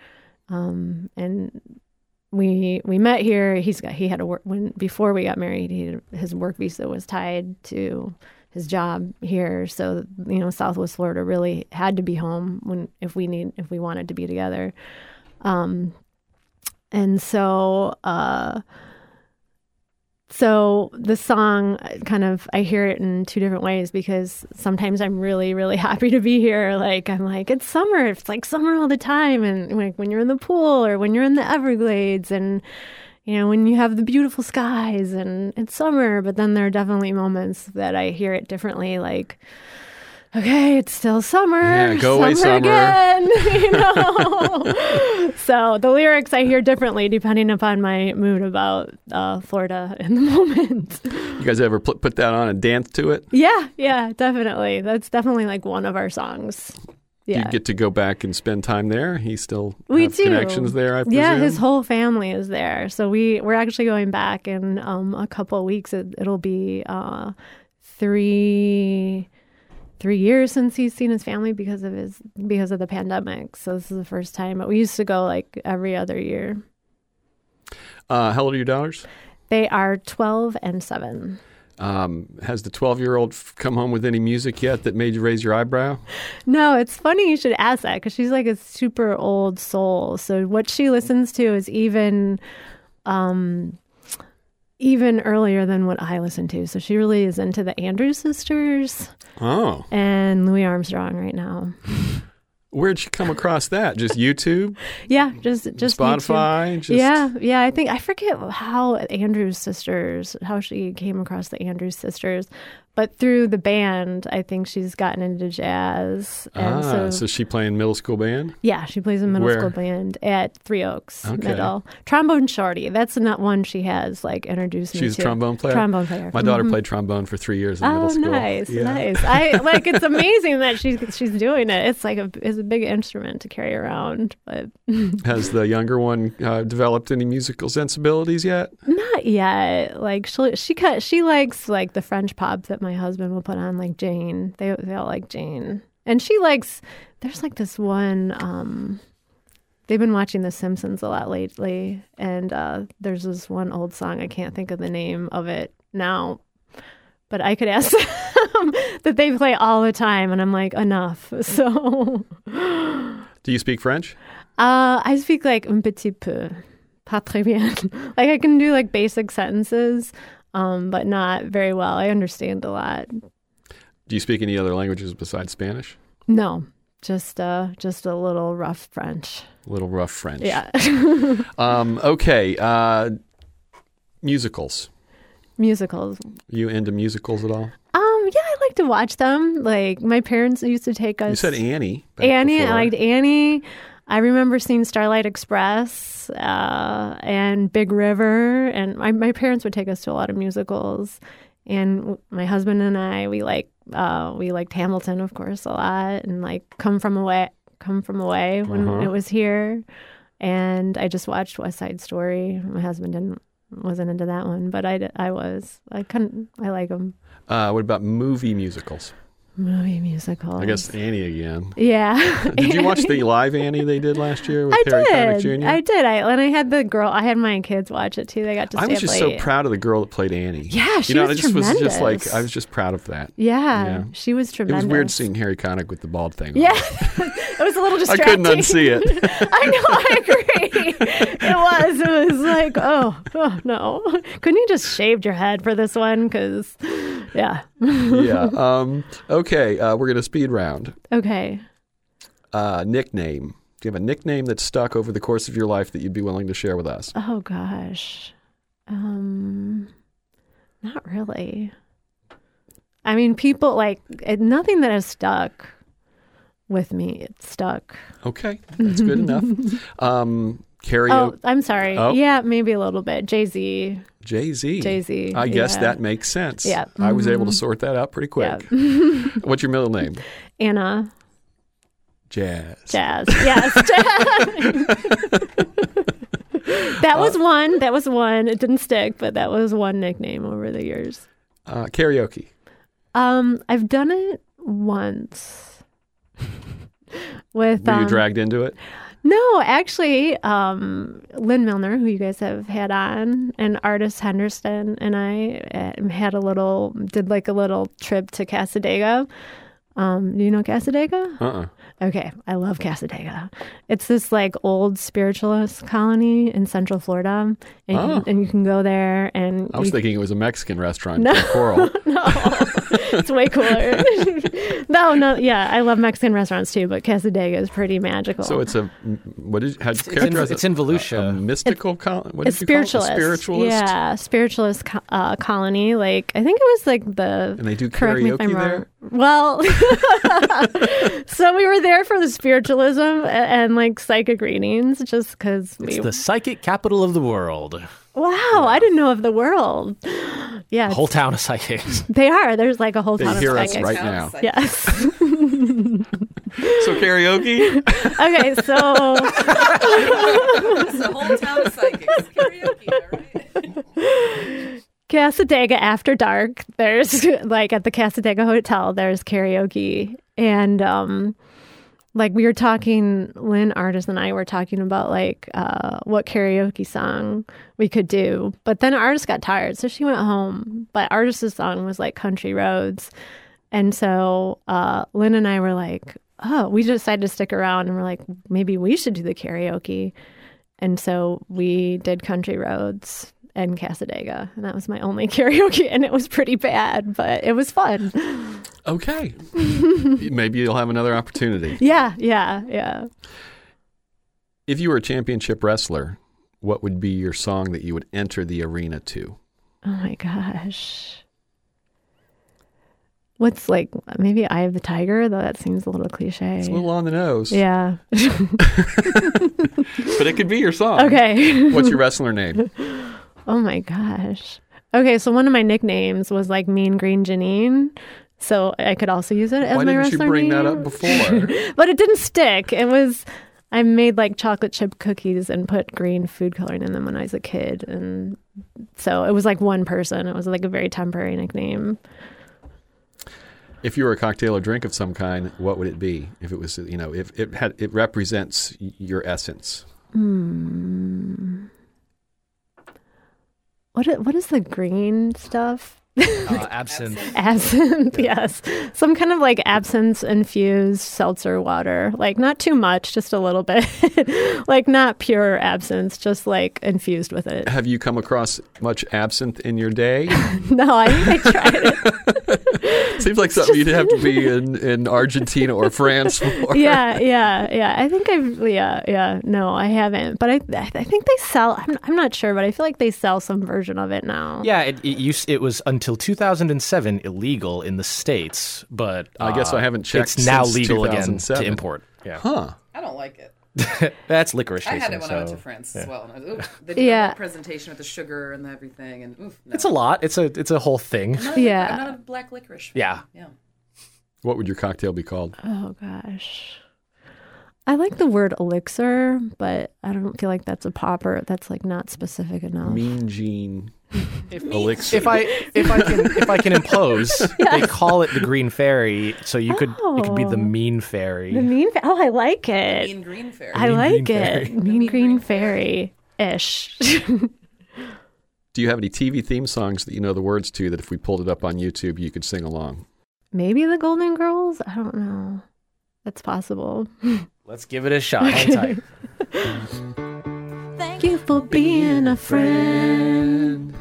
um, and we we met here. He's got he had a work when before we got married. He his work visa was tied to his job here, so you know Southwest Florida really had to be home when if we need if we wanted to be together. Um, and so uh, so the song uh, kind of I hear it in two different ways because sometimes I'm really really happy to be here. Like I'm like it's summer. It's like summer all the time. And like when you're in the pool or when you're in the Everglades and you know when you have the beautiful skies and it's summer but then there are definitely moments that I hear it differently like okay, it's still summer. Yeah, go away, summer. again. You know. so the lyrics I hear differently depending upon my mood about uh, Florida in the moment. You guys ever put, put that on and dance to it? yeah, yeah, definitely. That's definitely like one of our songs. Yeah. you get to go back and spend time there? He still We do. connections there, I presume? Yeah, his whole family is there. So we we're actually going back in um, a couple of weeks. It, it'll be uh, three three years since he's seen his family because of his because of the pandemic. So this is the first time. But we used to go like every other year. Uh, how old are your daughters? They are twelve and seven. Um, has the 12 year old come home with any music yet that made you raise your eyebrow? No, it's funny you should ask that because she's like a super old soul. So what she listens to is even, um, even earlier than what I listen to. So she really is into the Andrews sisters Oh, and Louis Armstrong right now. Where'd you come across that? Just YouTube? Yeah, just just. Spotify? Just, Yeah, yeah. I think I forget how Andrews sisters, how she came across the Andrews sisters, but through the band, I think she's gotten into jazz. And Ah, so, so, she playing middle school band? yeah, she plays in middle Where? school band at Three Oaks Okay. Middle. Trombone Shorty. That's not one she has like introduced me to. She's a trombone player? Trombone player. My daughter Mhm. played trombone for three years in Oh, middle school. nice, Yeah. nice. I like. It's amazing that she's she's doing it. It's like a it's a big instrument to carry around, but Has the younger one uh, developed any musical sensibilities yet? Not yet. Like she she cut she likes like the French pop that my husband will put on, like Jain. They they all like Jain, and she likes. There's like this one. um They've been watching The Simpsons a lot lately, and uh there's this one old song. I can't think of the name of it now, but I could ask them that they play all the time, and I'm like enough. So Do you speak French? uh I speak like un petit peu, pas très bien. like I can do like basic sentences, um, but not very well. I understand a lot. Do you speak any other languages besides Spanish? No, just uh, just a little rough French. A little rough French. Yeah, Um, okay. Uh, musicals. musicals. You into musicals at all? Um, yeah, I like to watch them. Like my parents used to take us. You said Annie. Annie. before. I liked Annie. I remember seeing Starlight Express uh, and Big River, and my, my parents would take us to a lot of musicals. And my husband and I, we like uh, we liked Hamilton, of course, a lot, and like Come From Away, Come From Away when Uh-huh. it was here. And I just watched West Side Story. My husband didn't wasn't into that one, but I, I was. I couldn't. I like them. Uh, what about movie musicals? Movie musicals. I guess Annie again. Yeah. Did you watch the live Annie they did last year with I Harry Connick did. Jr.? I did. I and I had the girl. I had my kids watch it too. They got to. I was just so proud of the girl that played Annie. Yeah, she you know, was I just was just like. I was just proud of that. Yeah, Yeah. she was tremendous. It was weird seeing Harry Connick with the bald thing. Yeah, it was a little distracting. I couldn't unsee it. I know. I agree. it was. It was like, oh, oh no. Couldn't you just shaved your head for this one? Because, yeah. yeah. Um, okay, uh, we're gonna speed round. Okay. Uh, nickname. Do you have a nickname that's stuck over the course of your life that you'd be willing to share with us? Oh gosh. Um, not really. I mean, people like nothing that has stuck with me. It stuck. Okay, that's good enough. Um, karaoke. Oh. I'm sorry. Oh. Yeah, maybe a little bit. Jay Z. Jay Z. Jay Z. I guess yeah. that makes sense. Yeah. I was able to Mhm. sort that out pretty quick. Yeah. What's your middle name? Anna Jazz. Jazz. Yes. that was one. That was one. It didn't stick, but that was one nickname over the years. Uh, karaoke. Um, I've done it once. With Were you um, dragged into it? No, actually, um, Lynn Milner, who you guys have had on, and artist Henderson, and I uh, had a little, did like a little trip to Cassadaga. Um, do you know Cassadaga? Uh-uh. Okay, I love Cassadaga. It's this like old spiritualist colony in Central Florida, and, Oh. and you can go there and I was you- thinking it was a Mexican restaurant. No. Coral. no, it's way cooler. no, no, yeah, I love Mexican restaurants too, but Cassadaga is pretty magical. So it's a what is how It's in- characterize it? it's in Volusia. a mystical col- what it's did you call it? A spiritualist. spiritualist. Yeah, spiritualist co- uh, colony. Like I think it was like the. And they do Correct me if I'm karaoke wrong. there. Well, so we were there for the spiritualism and, and like psychic readings, just because we. It's the psychic capital of the world. wow, I didn't know of the world. Yeah, A whole town of psychics. they are. There's like a whole They ton hear of us right now. Yes. So karaoke. okay, so It's a whole town of psychics. Karaoke, all right? Cassadaga after dark. There's like at the Cassadaga Hotel. There's karaoke, and um, like we were talking, Lynn Artist and I were talking about like uh, what karaoke song we could do. But then Artist got tired, so she went home. But Artist's song was like Country Roads, and so uh, Lynn and I were like, oh, we decided to stick around, and we're like, maybe we should do the karaoke. And so we did Country Roads and Cassadaga. And that was my only karaoke. And it was pretty bad, but it was fun. Okay. Maybe you'll have another opportunity. Yeah, yeah, yeah. If you were a championship wrestler, what would be your song that you would enter the arena to? Oh my gosh. What's like maybe Eye of the Tiger, though that seems a little cliche. It's a little on the nose. yeah. But it could be your song. okay. What's your wrestler name? Oh my gosh. Okay, so one of my nicknames was like Mean Green Janine. So I could also use it as Why my didn't you bring that up before? but it didn't stick. It was I made like chocolate chip cookies and put green food coloring in them when I was a kid, and so it was like one person. It was like a very temporary nickname. if you were a cocktail or drink of some kind, what would it be? If it was, you know, if it had, it represents your essence. Hmm. What what is the green stuff? Uh, absinthe. Absinthe, yes. Some kind of like absinthe infused seltzer water. Like not too much, just a little bit. like not pure absinthe, just like infused with it. Have you come across much absinthe in your day? No, I I tried it. Seems like something you'd have to be in, in Argentina or France for. Yeah, yeah, yeah. I think I've, yeah, yeah. No, I haven't. But I, I think they sell, I'm, I'm not sure, but I feel like they sell some version of it now. Yeah, it, it, used, it was until 2007 illegal in the states, but I guess uh, I haven't checked It's now since legal again to import. Yeah, Huh. I don't like it. that's licorice. I had chasing, it when I went to France yeah. as well. And I was, oof, they did Yeah. presentation with the sugar and everything, and oof, no. It's a lot. It's a it's a whole thing. I'm not a- Yeah. I'm not a black licorice. fan. Yeah. yeah. What would your cocktail be called? Oh gosh. I like the word elixir, but I don't feel like that's a popper. That's like not specific enough. Mean Gene Elixir. If I if I can if I can impose, they call it the green fairy, so you could it could be the Oh. mean fairy. The mean fa- Oh, I like it. Mean green fairy. I Mean like Green it. Fairy. Mean, Mean green, Green fairy ish. Do you have any TV theme songs that you know the words to that if we pulled it up on YouTube you could sing along? Maybe the Golden Girls? I don't know. That's possible. Let's give it a shot. Hang tight. Thank you for being a friend.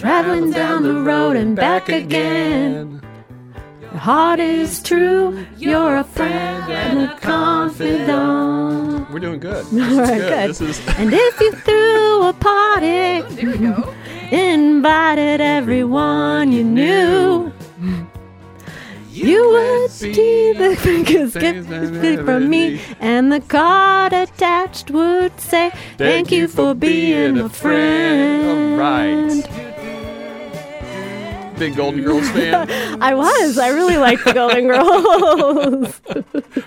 Traveling down the road and back again. Your heart is true. You're a friend and a confidant. We're doing good. All This is good. good. This is And if you threw a party, There we go. invited everyone you knew. You would see the biggest gift from me, and the card attached would say, Thank you for being a friend. All right. Big Golden Girls fan. I was. I really liked the Golden Girls.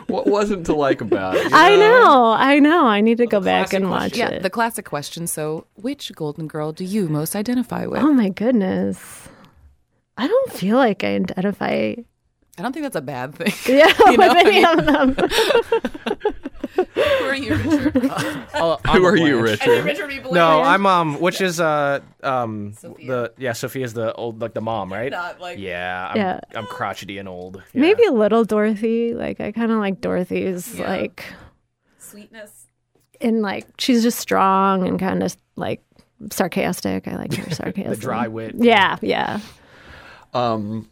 what wasn't to like about it? you I know. I know. I need to go back classic and watch Yeah, it. the classic question. So, which golden girl do you most identify with? oh my goodness. I don't feel like I identify. I don't think that's a bad thing. Yeah, You know, with any of them. Who are you, Richard? Oh, Who are you, Blanche. Richard? Richard B. No, I'm um, which is uh um Sophia. the yeah Sophia's the old like the mom right? Not like Yeah, I'm, Yeah. I'm crotchety and old. Yeah. Maybe a little Dorothy. Like I kind of like Dorothy's Yeah. like sweetness. and like she's just strong and kind of like sarcastic. I like her sarcasm. the dry wit. Yeah, yeah. Um,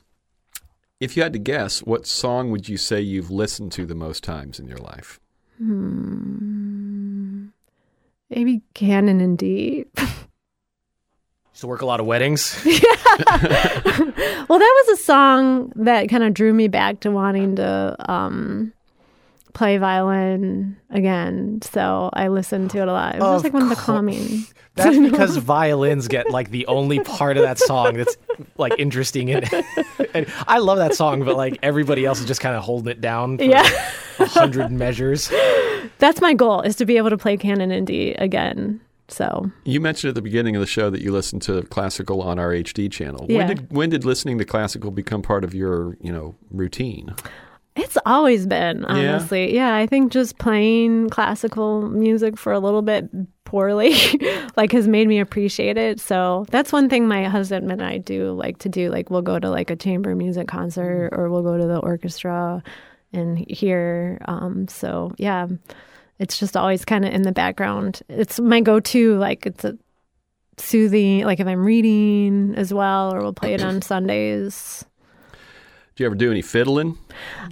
if you had to guess, what song would you say you've listened to the most times in your life? Hmm. Maybe Canon in D. Used to work a lot of weddings. well, that was a song that kind of drew me back to wanting to um, play violin again. So I listened to it a lot. It was just like one of the calming. That's because violins get like the only part of that song that's like interesting and, and I love that song, but like everybody else is just kind of holding it down for Yeah. a hundred measures. That's my goal is to be able to play Canon in D again. So You mentioned at the beginning of the show that you listened to classical on our HD channel. Yeah. When did when did listening to classical become part of your you know routine? It's always been, honestly. Yeah? I think just playing classical music for a little bit poorly like has made me appreciate it. So that's one thing my husband and I do like to do. Like we'll go to like a chamber music concert or we'll go to the orchestra and hear um so yeah, it's just always kind of in the background. It's my go-to like it's a soothing like if I'm reading as well or we'll play it on Sundays. Do you ever do any fiddling?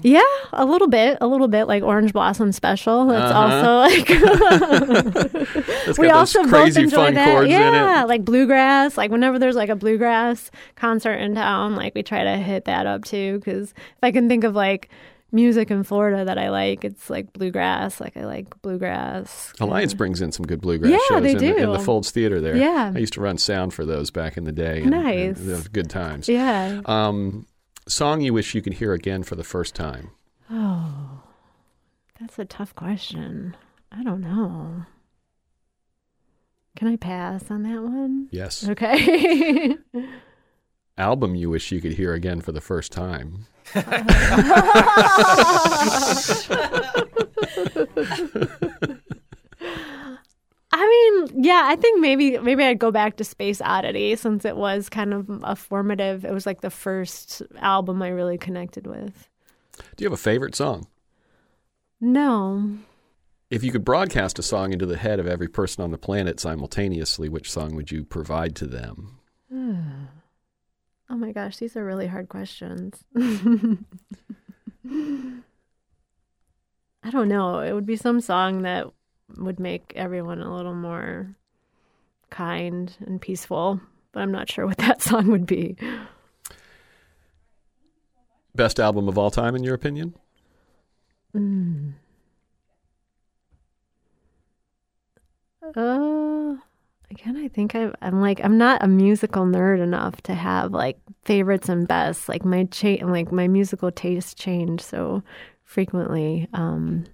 Yeah, a little bit, a little bit like Orange Blossom Special. That's Uh-huh. also like we also both enjoy that. chords yeah, in it. like bluegrass. Like whenever there's like a bluegrass concert in town, like we try to hit that up too. Because if I can think of like music in Florida that I like, it's like bluegrass. Like I like bluegrass. Alliance brings in some good bluegrass Yeah, shows they in, The, in the Foulds Theater there. Yeah. I used to run sound for those back in the day. And, Nice. and good times. Yeah. Um, song you wish you could hear again for the first time? Oh, that's a tough question. I don't know. Can I pass on that one? Yes. Okay. Album you wish you could hear again for the first time? I mean, yeah, I think maybe maybe I'd go back to Space Oddity since it was kind of a formative. It was like the first album I really connected with. Do you have a favorite song? No. If you could broadcast a song into the head of every person on the planet simultaneously, which song would you provide to them? Oh my gosh, these are really hard questions. I don't know. It would be some song that would make everyone a little more kind and peaceful, but I'm not sure what that song would be. Best album of all time, in your opinion? Mm. Uh, again, I think I, I'm like I'm not a musical nerd enough to have like favorites and best. Like my cha- like my musical tastes change so frequently. Um,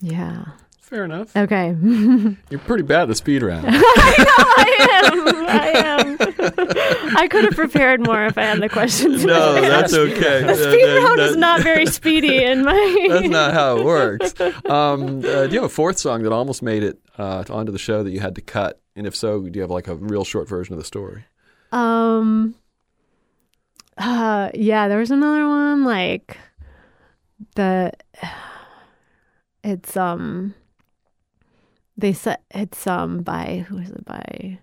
yeah. Fair enough. Okay. You're pretty bad at the speed round. I am. I am. I could have prepared more if I had the questions. no, that's okay. The speed round is not very speedy in my. That's not how it works. Um, uh, do you have a fourth song that almost made it uh, onto the show that you had to cut? And if so, do you have like a real short version of the story? Um. Uh, yeah, there was another one like the. It's um. They said it's um by who is it by?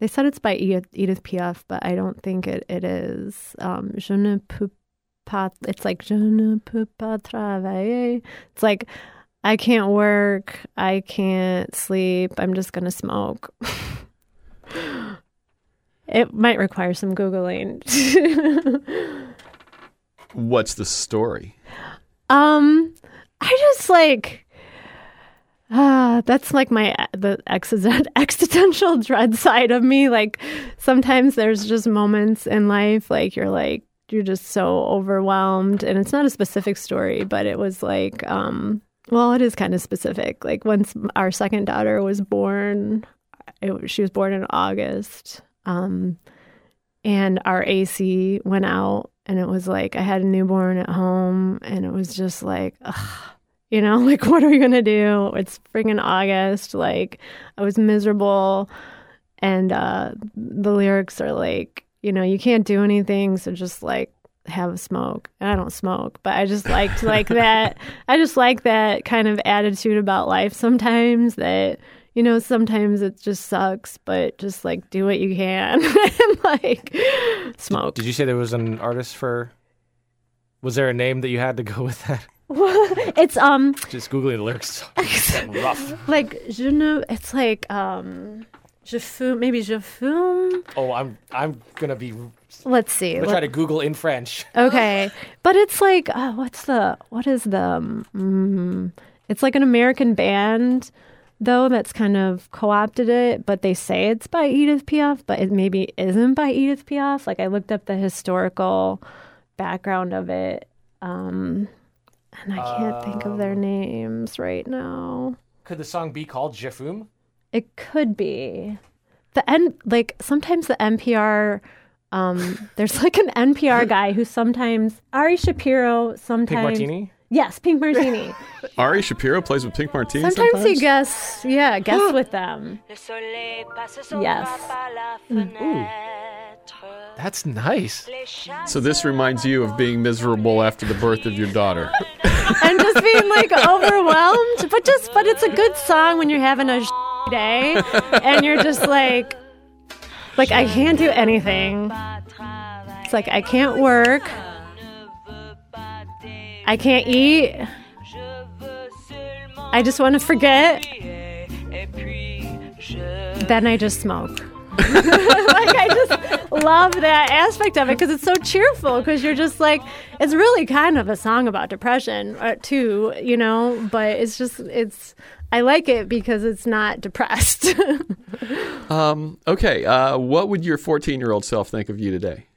They said it's by Edith, Piaf, but I don't think it, it is. Um, je ne peux pas. It's like je ne peux pas travailler. It's like I can't work. I can't sleep. I'm just gonna smoke. it might require some googling. What's the story? um, I just like. Ah, that's like my the existen- existential dread side of me. Like sometimes there's just moments in life like you're like you're just so overwhelmed and it's not a specific story, but it was like um well, it is kind of specific. Like once our second daughter was born, it, she was born in August. Um and our AC went out and it was like I had a newborn at home and it was just like ugh, you know, like what are we gonna do? It's freaking August. Like I was miserable, and uh, the lyrics are like, you know, you can't do anything, so just like have a smoke. And I don't smoke, but I just liked like that. I just like that kind of attitude about life. Sometimes that you know, sometimes it just sucks, but just like do what you can and like smoke. Did you say there was an artist for? Was there a name that you had to go with that? it's um Just googling the lyrics. rough. like je ne. It's like um. Je fume, maybe je fume. Oh, I'm I'm gonna be. Let's see. gonna Let- try to Google in French. Okay, but it's like uh, what's the what is the um, it's like an American band though that's kind of co-opted it, but they say it's by Edith Piaf, but it maybe isn't by Edith Piaf. Like I looked up the historical background of it, um, and I can't think of their names right now. Could the song be called Jefum? It could be the N like sometimes the NPR um there's like an NPR guy who sometimes Ari Shapiro sometimes Pink Martini? Yes, Pink Martini. Ari Shapiro plays with Pink Martini sometimes, sometimes. he guests yeah, guests with them. Yes. Ooh. That's nice. So this reminds you of being miserable after the birth of your daughter. And just being like overwhelmed. But just but it's a good song when you're having a day and you're just like like I can't do anything. It's like I can't work. I can't eat. I just want to forget. Then I just smoke. like I just love that aspect of it because it's so cheerful. Because you're just like, it's really kind of a song about depression uh, too, you know. But it's just, it's. I like it because it's not depressed. Um, okay, uh, what would your 14 year old self think of you today?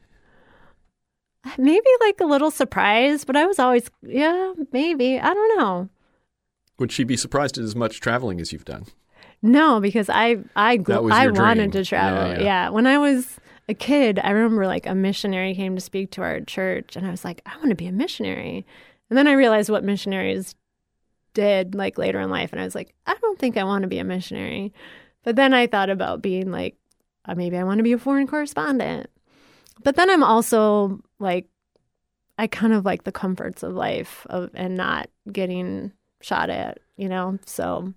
Maybe like a little surprised, but I was always, yeah, maybe. I don't know. Would she be surprised at as much traveling as you've done? No, because I I gl- I wanted dream. to travel. Yeah, Yeah, yeah. when I was a kid, I remember like a missionary came to speak to our church, and I was like, I want to be a missionary. And then I realized what missionaries did like later in life, and I was like, I don't think I want to be a missionary. But then I thought about being like, uh, maybe I want to be a foreign correspondent. But then I'm also like, I kind of like the comforts of life of and not getting shot at, you know. So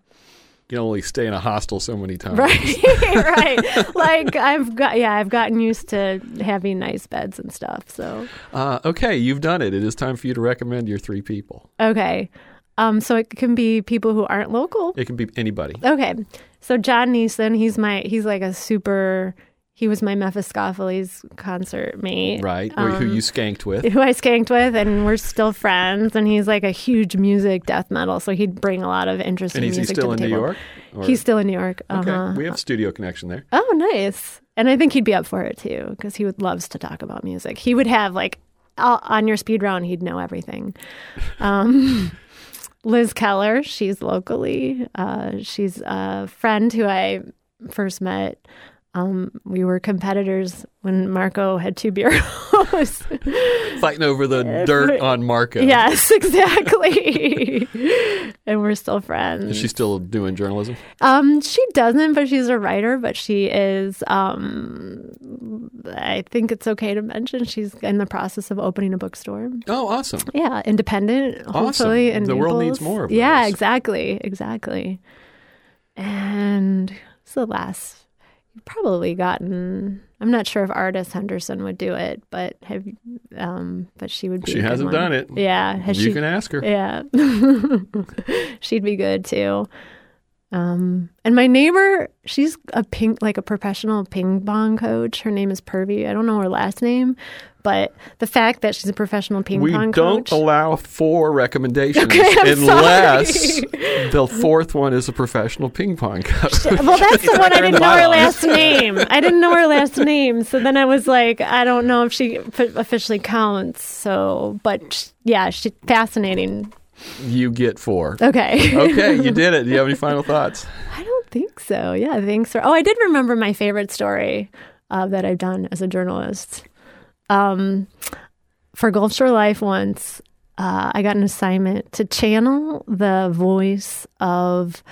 You can only stay in a hostel so many times. right, right. Like I've got, yeah, I've gotten used to having nice beds and stuff. So Uh, okay, you've done it. It is time for you to recommend your three people. okay, um, so it can be people who aren't local. It can be anybody. Okay. So John Neeson, he's my he's like a super he was my Mephiskapheles concert mate. Right. Or who you skanked with. Who I skanked with and we're still friends and he's like a huge music death metal, so he'd bring a lot of interesting music. And is he music still to in the New table. York? Or- He's still in New York. Okay. Uh-huh. We have studio connection there. Oh, nice. And I think he'd be up for it too because he would loves to talk about music. He would have like all, on your speed round, he'd know everything. Um, Liz Keller, she's locally. Uh, she's a friend who I first met. Um, we were competitors when Marco had two bureaus. Fighting over the dirt on Marco. yes, exactly. and we're still friends. Is she still doing journalism? Um, she doesn't, but she's a writer. But she is. Um, I think it's okay to mention she's in the process of opening a bookstore. Oh, awesome. Yeah, independent. Awesome. Hopefully, in The world needs more of Yeah, those. exactly, exactly. And what's the last? You've probably gotten. I'm not sure if Artis Henderson would do it, but have um, but she would be. She hasn't one. done it. Yeah, has you she? can ask her. Yeah. She'd be good too. Um, and my neighbor, she's a ping, like a professional ping pong coach. Her name is Purvi. I don't know her last name, but the fact that she's a professional ping We pong coach. We don't allow four recommendations Okay, unless sorry. the fourth one is a professional ping pong coach. well, that's the one I didn't know her last name. I didn't know her last name, so then I was like, I don't know if she officially counts. So, but yeah, she's fascinating. You get four. Okay. Okay, you did it. Do you have any final thoughts? I don't think so. Yeah, thanks for. Oh, I did remember my favorite story uh, that I've done as a journalist. Um, for Gulf Shore Life, once uh, I got an assignment to channel the voice of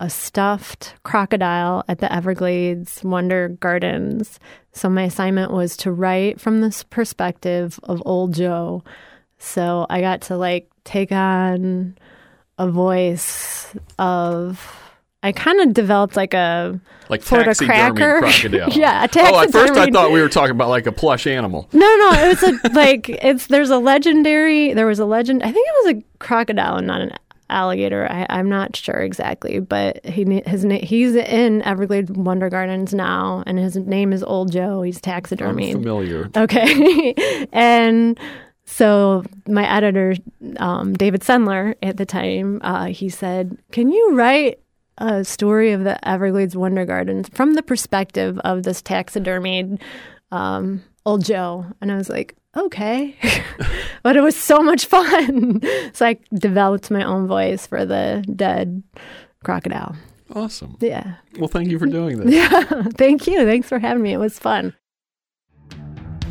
a stuffed crocodile at the Everglades Wonder Gardens. So my assignment was to write from this perspective of Old Joe. So I got to like take on a voice of. I kind of developed like a Like Florida taxidermy cracker. crocodile. Yeah, a Oh, at first I thought we were talking about like a plush animal. no, no, it was a like it's there's a legendary. There was a legend. I think it was a crocodile and not an alligator. I, I'm not sure exactly, but he his he's in Everglades Wonder Gardens now, and his name is Old Joe. He's taxidermy. familiar. Okay. and so my editor, um, David Sendler, at the time, uh, he said, Can you write a story of the Everglades Wonder Gardens from the perspective of this taxidermied um, old Joe? And I was like, Okay. but it was so much fun. so I developed my own voice for the dead crocodile. Awesome. Yeah. Well, thank you for doing this. Yeah. Thank you. Thanks for having me. It was fun.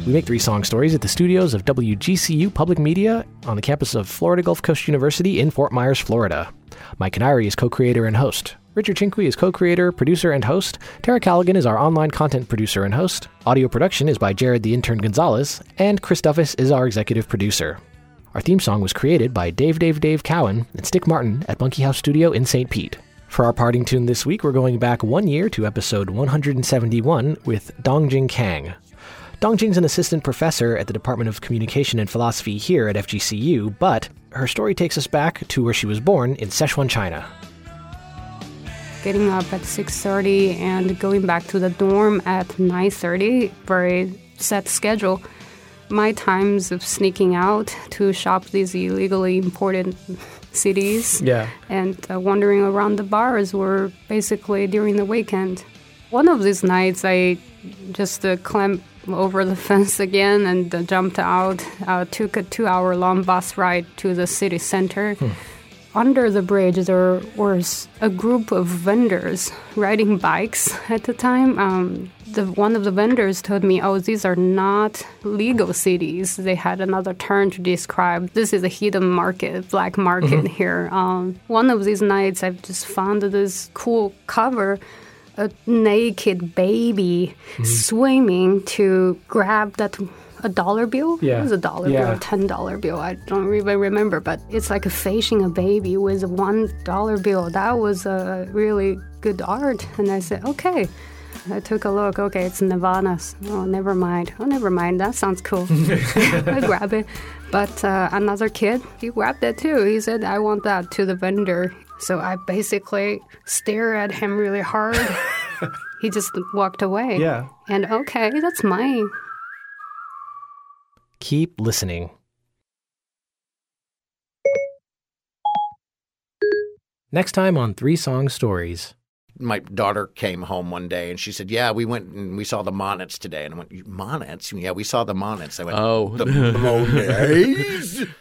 We make three song stories at the studios of WGCU Public Media on the campus of Florida Gulf Coast University in Fort Myers, Florida. Mike Kiniry is co creator and host. Richard Chinqui is co creator, producer, and host. Tara Callaghan is our online content producer and host. Audio production is by Jared the Intern Gonzalez. And Chris Duffus is our executive producer. Our theme song was created by Dave Dave Dave Cowan and Stick Martin at Monkey House Studio in St. Pete. For our parting tune this week, we're going back one year to episode 171 with Dongjing Kang. Dongjing's an assistant professor at the Department of Communication and Philosophy here at FGCU, but her story takes us back to where she was born in Sichuan, China. getting up at 6.30 and going back to the dorm at 9.30 very set schedule my times of sneaking out to shop these illegally imported CDs Yeah. and uh, wandering around the bars were basically during the weekend one of these nights i just uh, climbed over the fence again and uh, jumped out uh, took a two hour long bus ride to the city center under the bridge there was a group of vendors riding bikes at the time um, the one of the vendors told me, "Oh, these are not legal CDs." They had another term to describe. This is a hidden market, black market here. Um, one of these nights, I've just found this cool cover. A naked baby swimming to grab that a dollar bill. Yeah. It was a dollar Yeah. bill, a ten dollar bill. I don't even remember, but it's like facing a baby with a one dollar bill. That was a really good art, and I said, okay. I took a look. Okay, it's Nirvana's. Oh, Nevermind. Oh, Nevermind. That sounds cool. I grab it. But uh, another kid, he grabbed it too. He said, I want that to the vendor. So I basically stare at him really hard. he just walked away. Yeah. And okay, that's mine. Keep listening. Next time on Three Song Stories. my daughter came home one day and she said, "Yeah, we went and we saw the Monets today." And I went, "Monets? Yeah, we saw the Monets." I went, Oh. the Monets."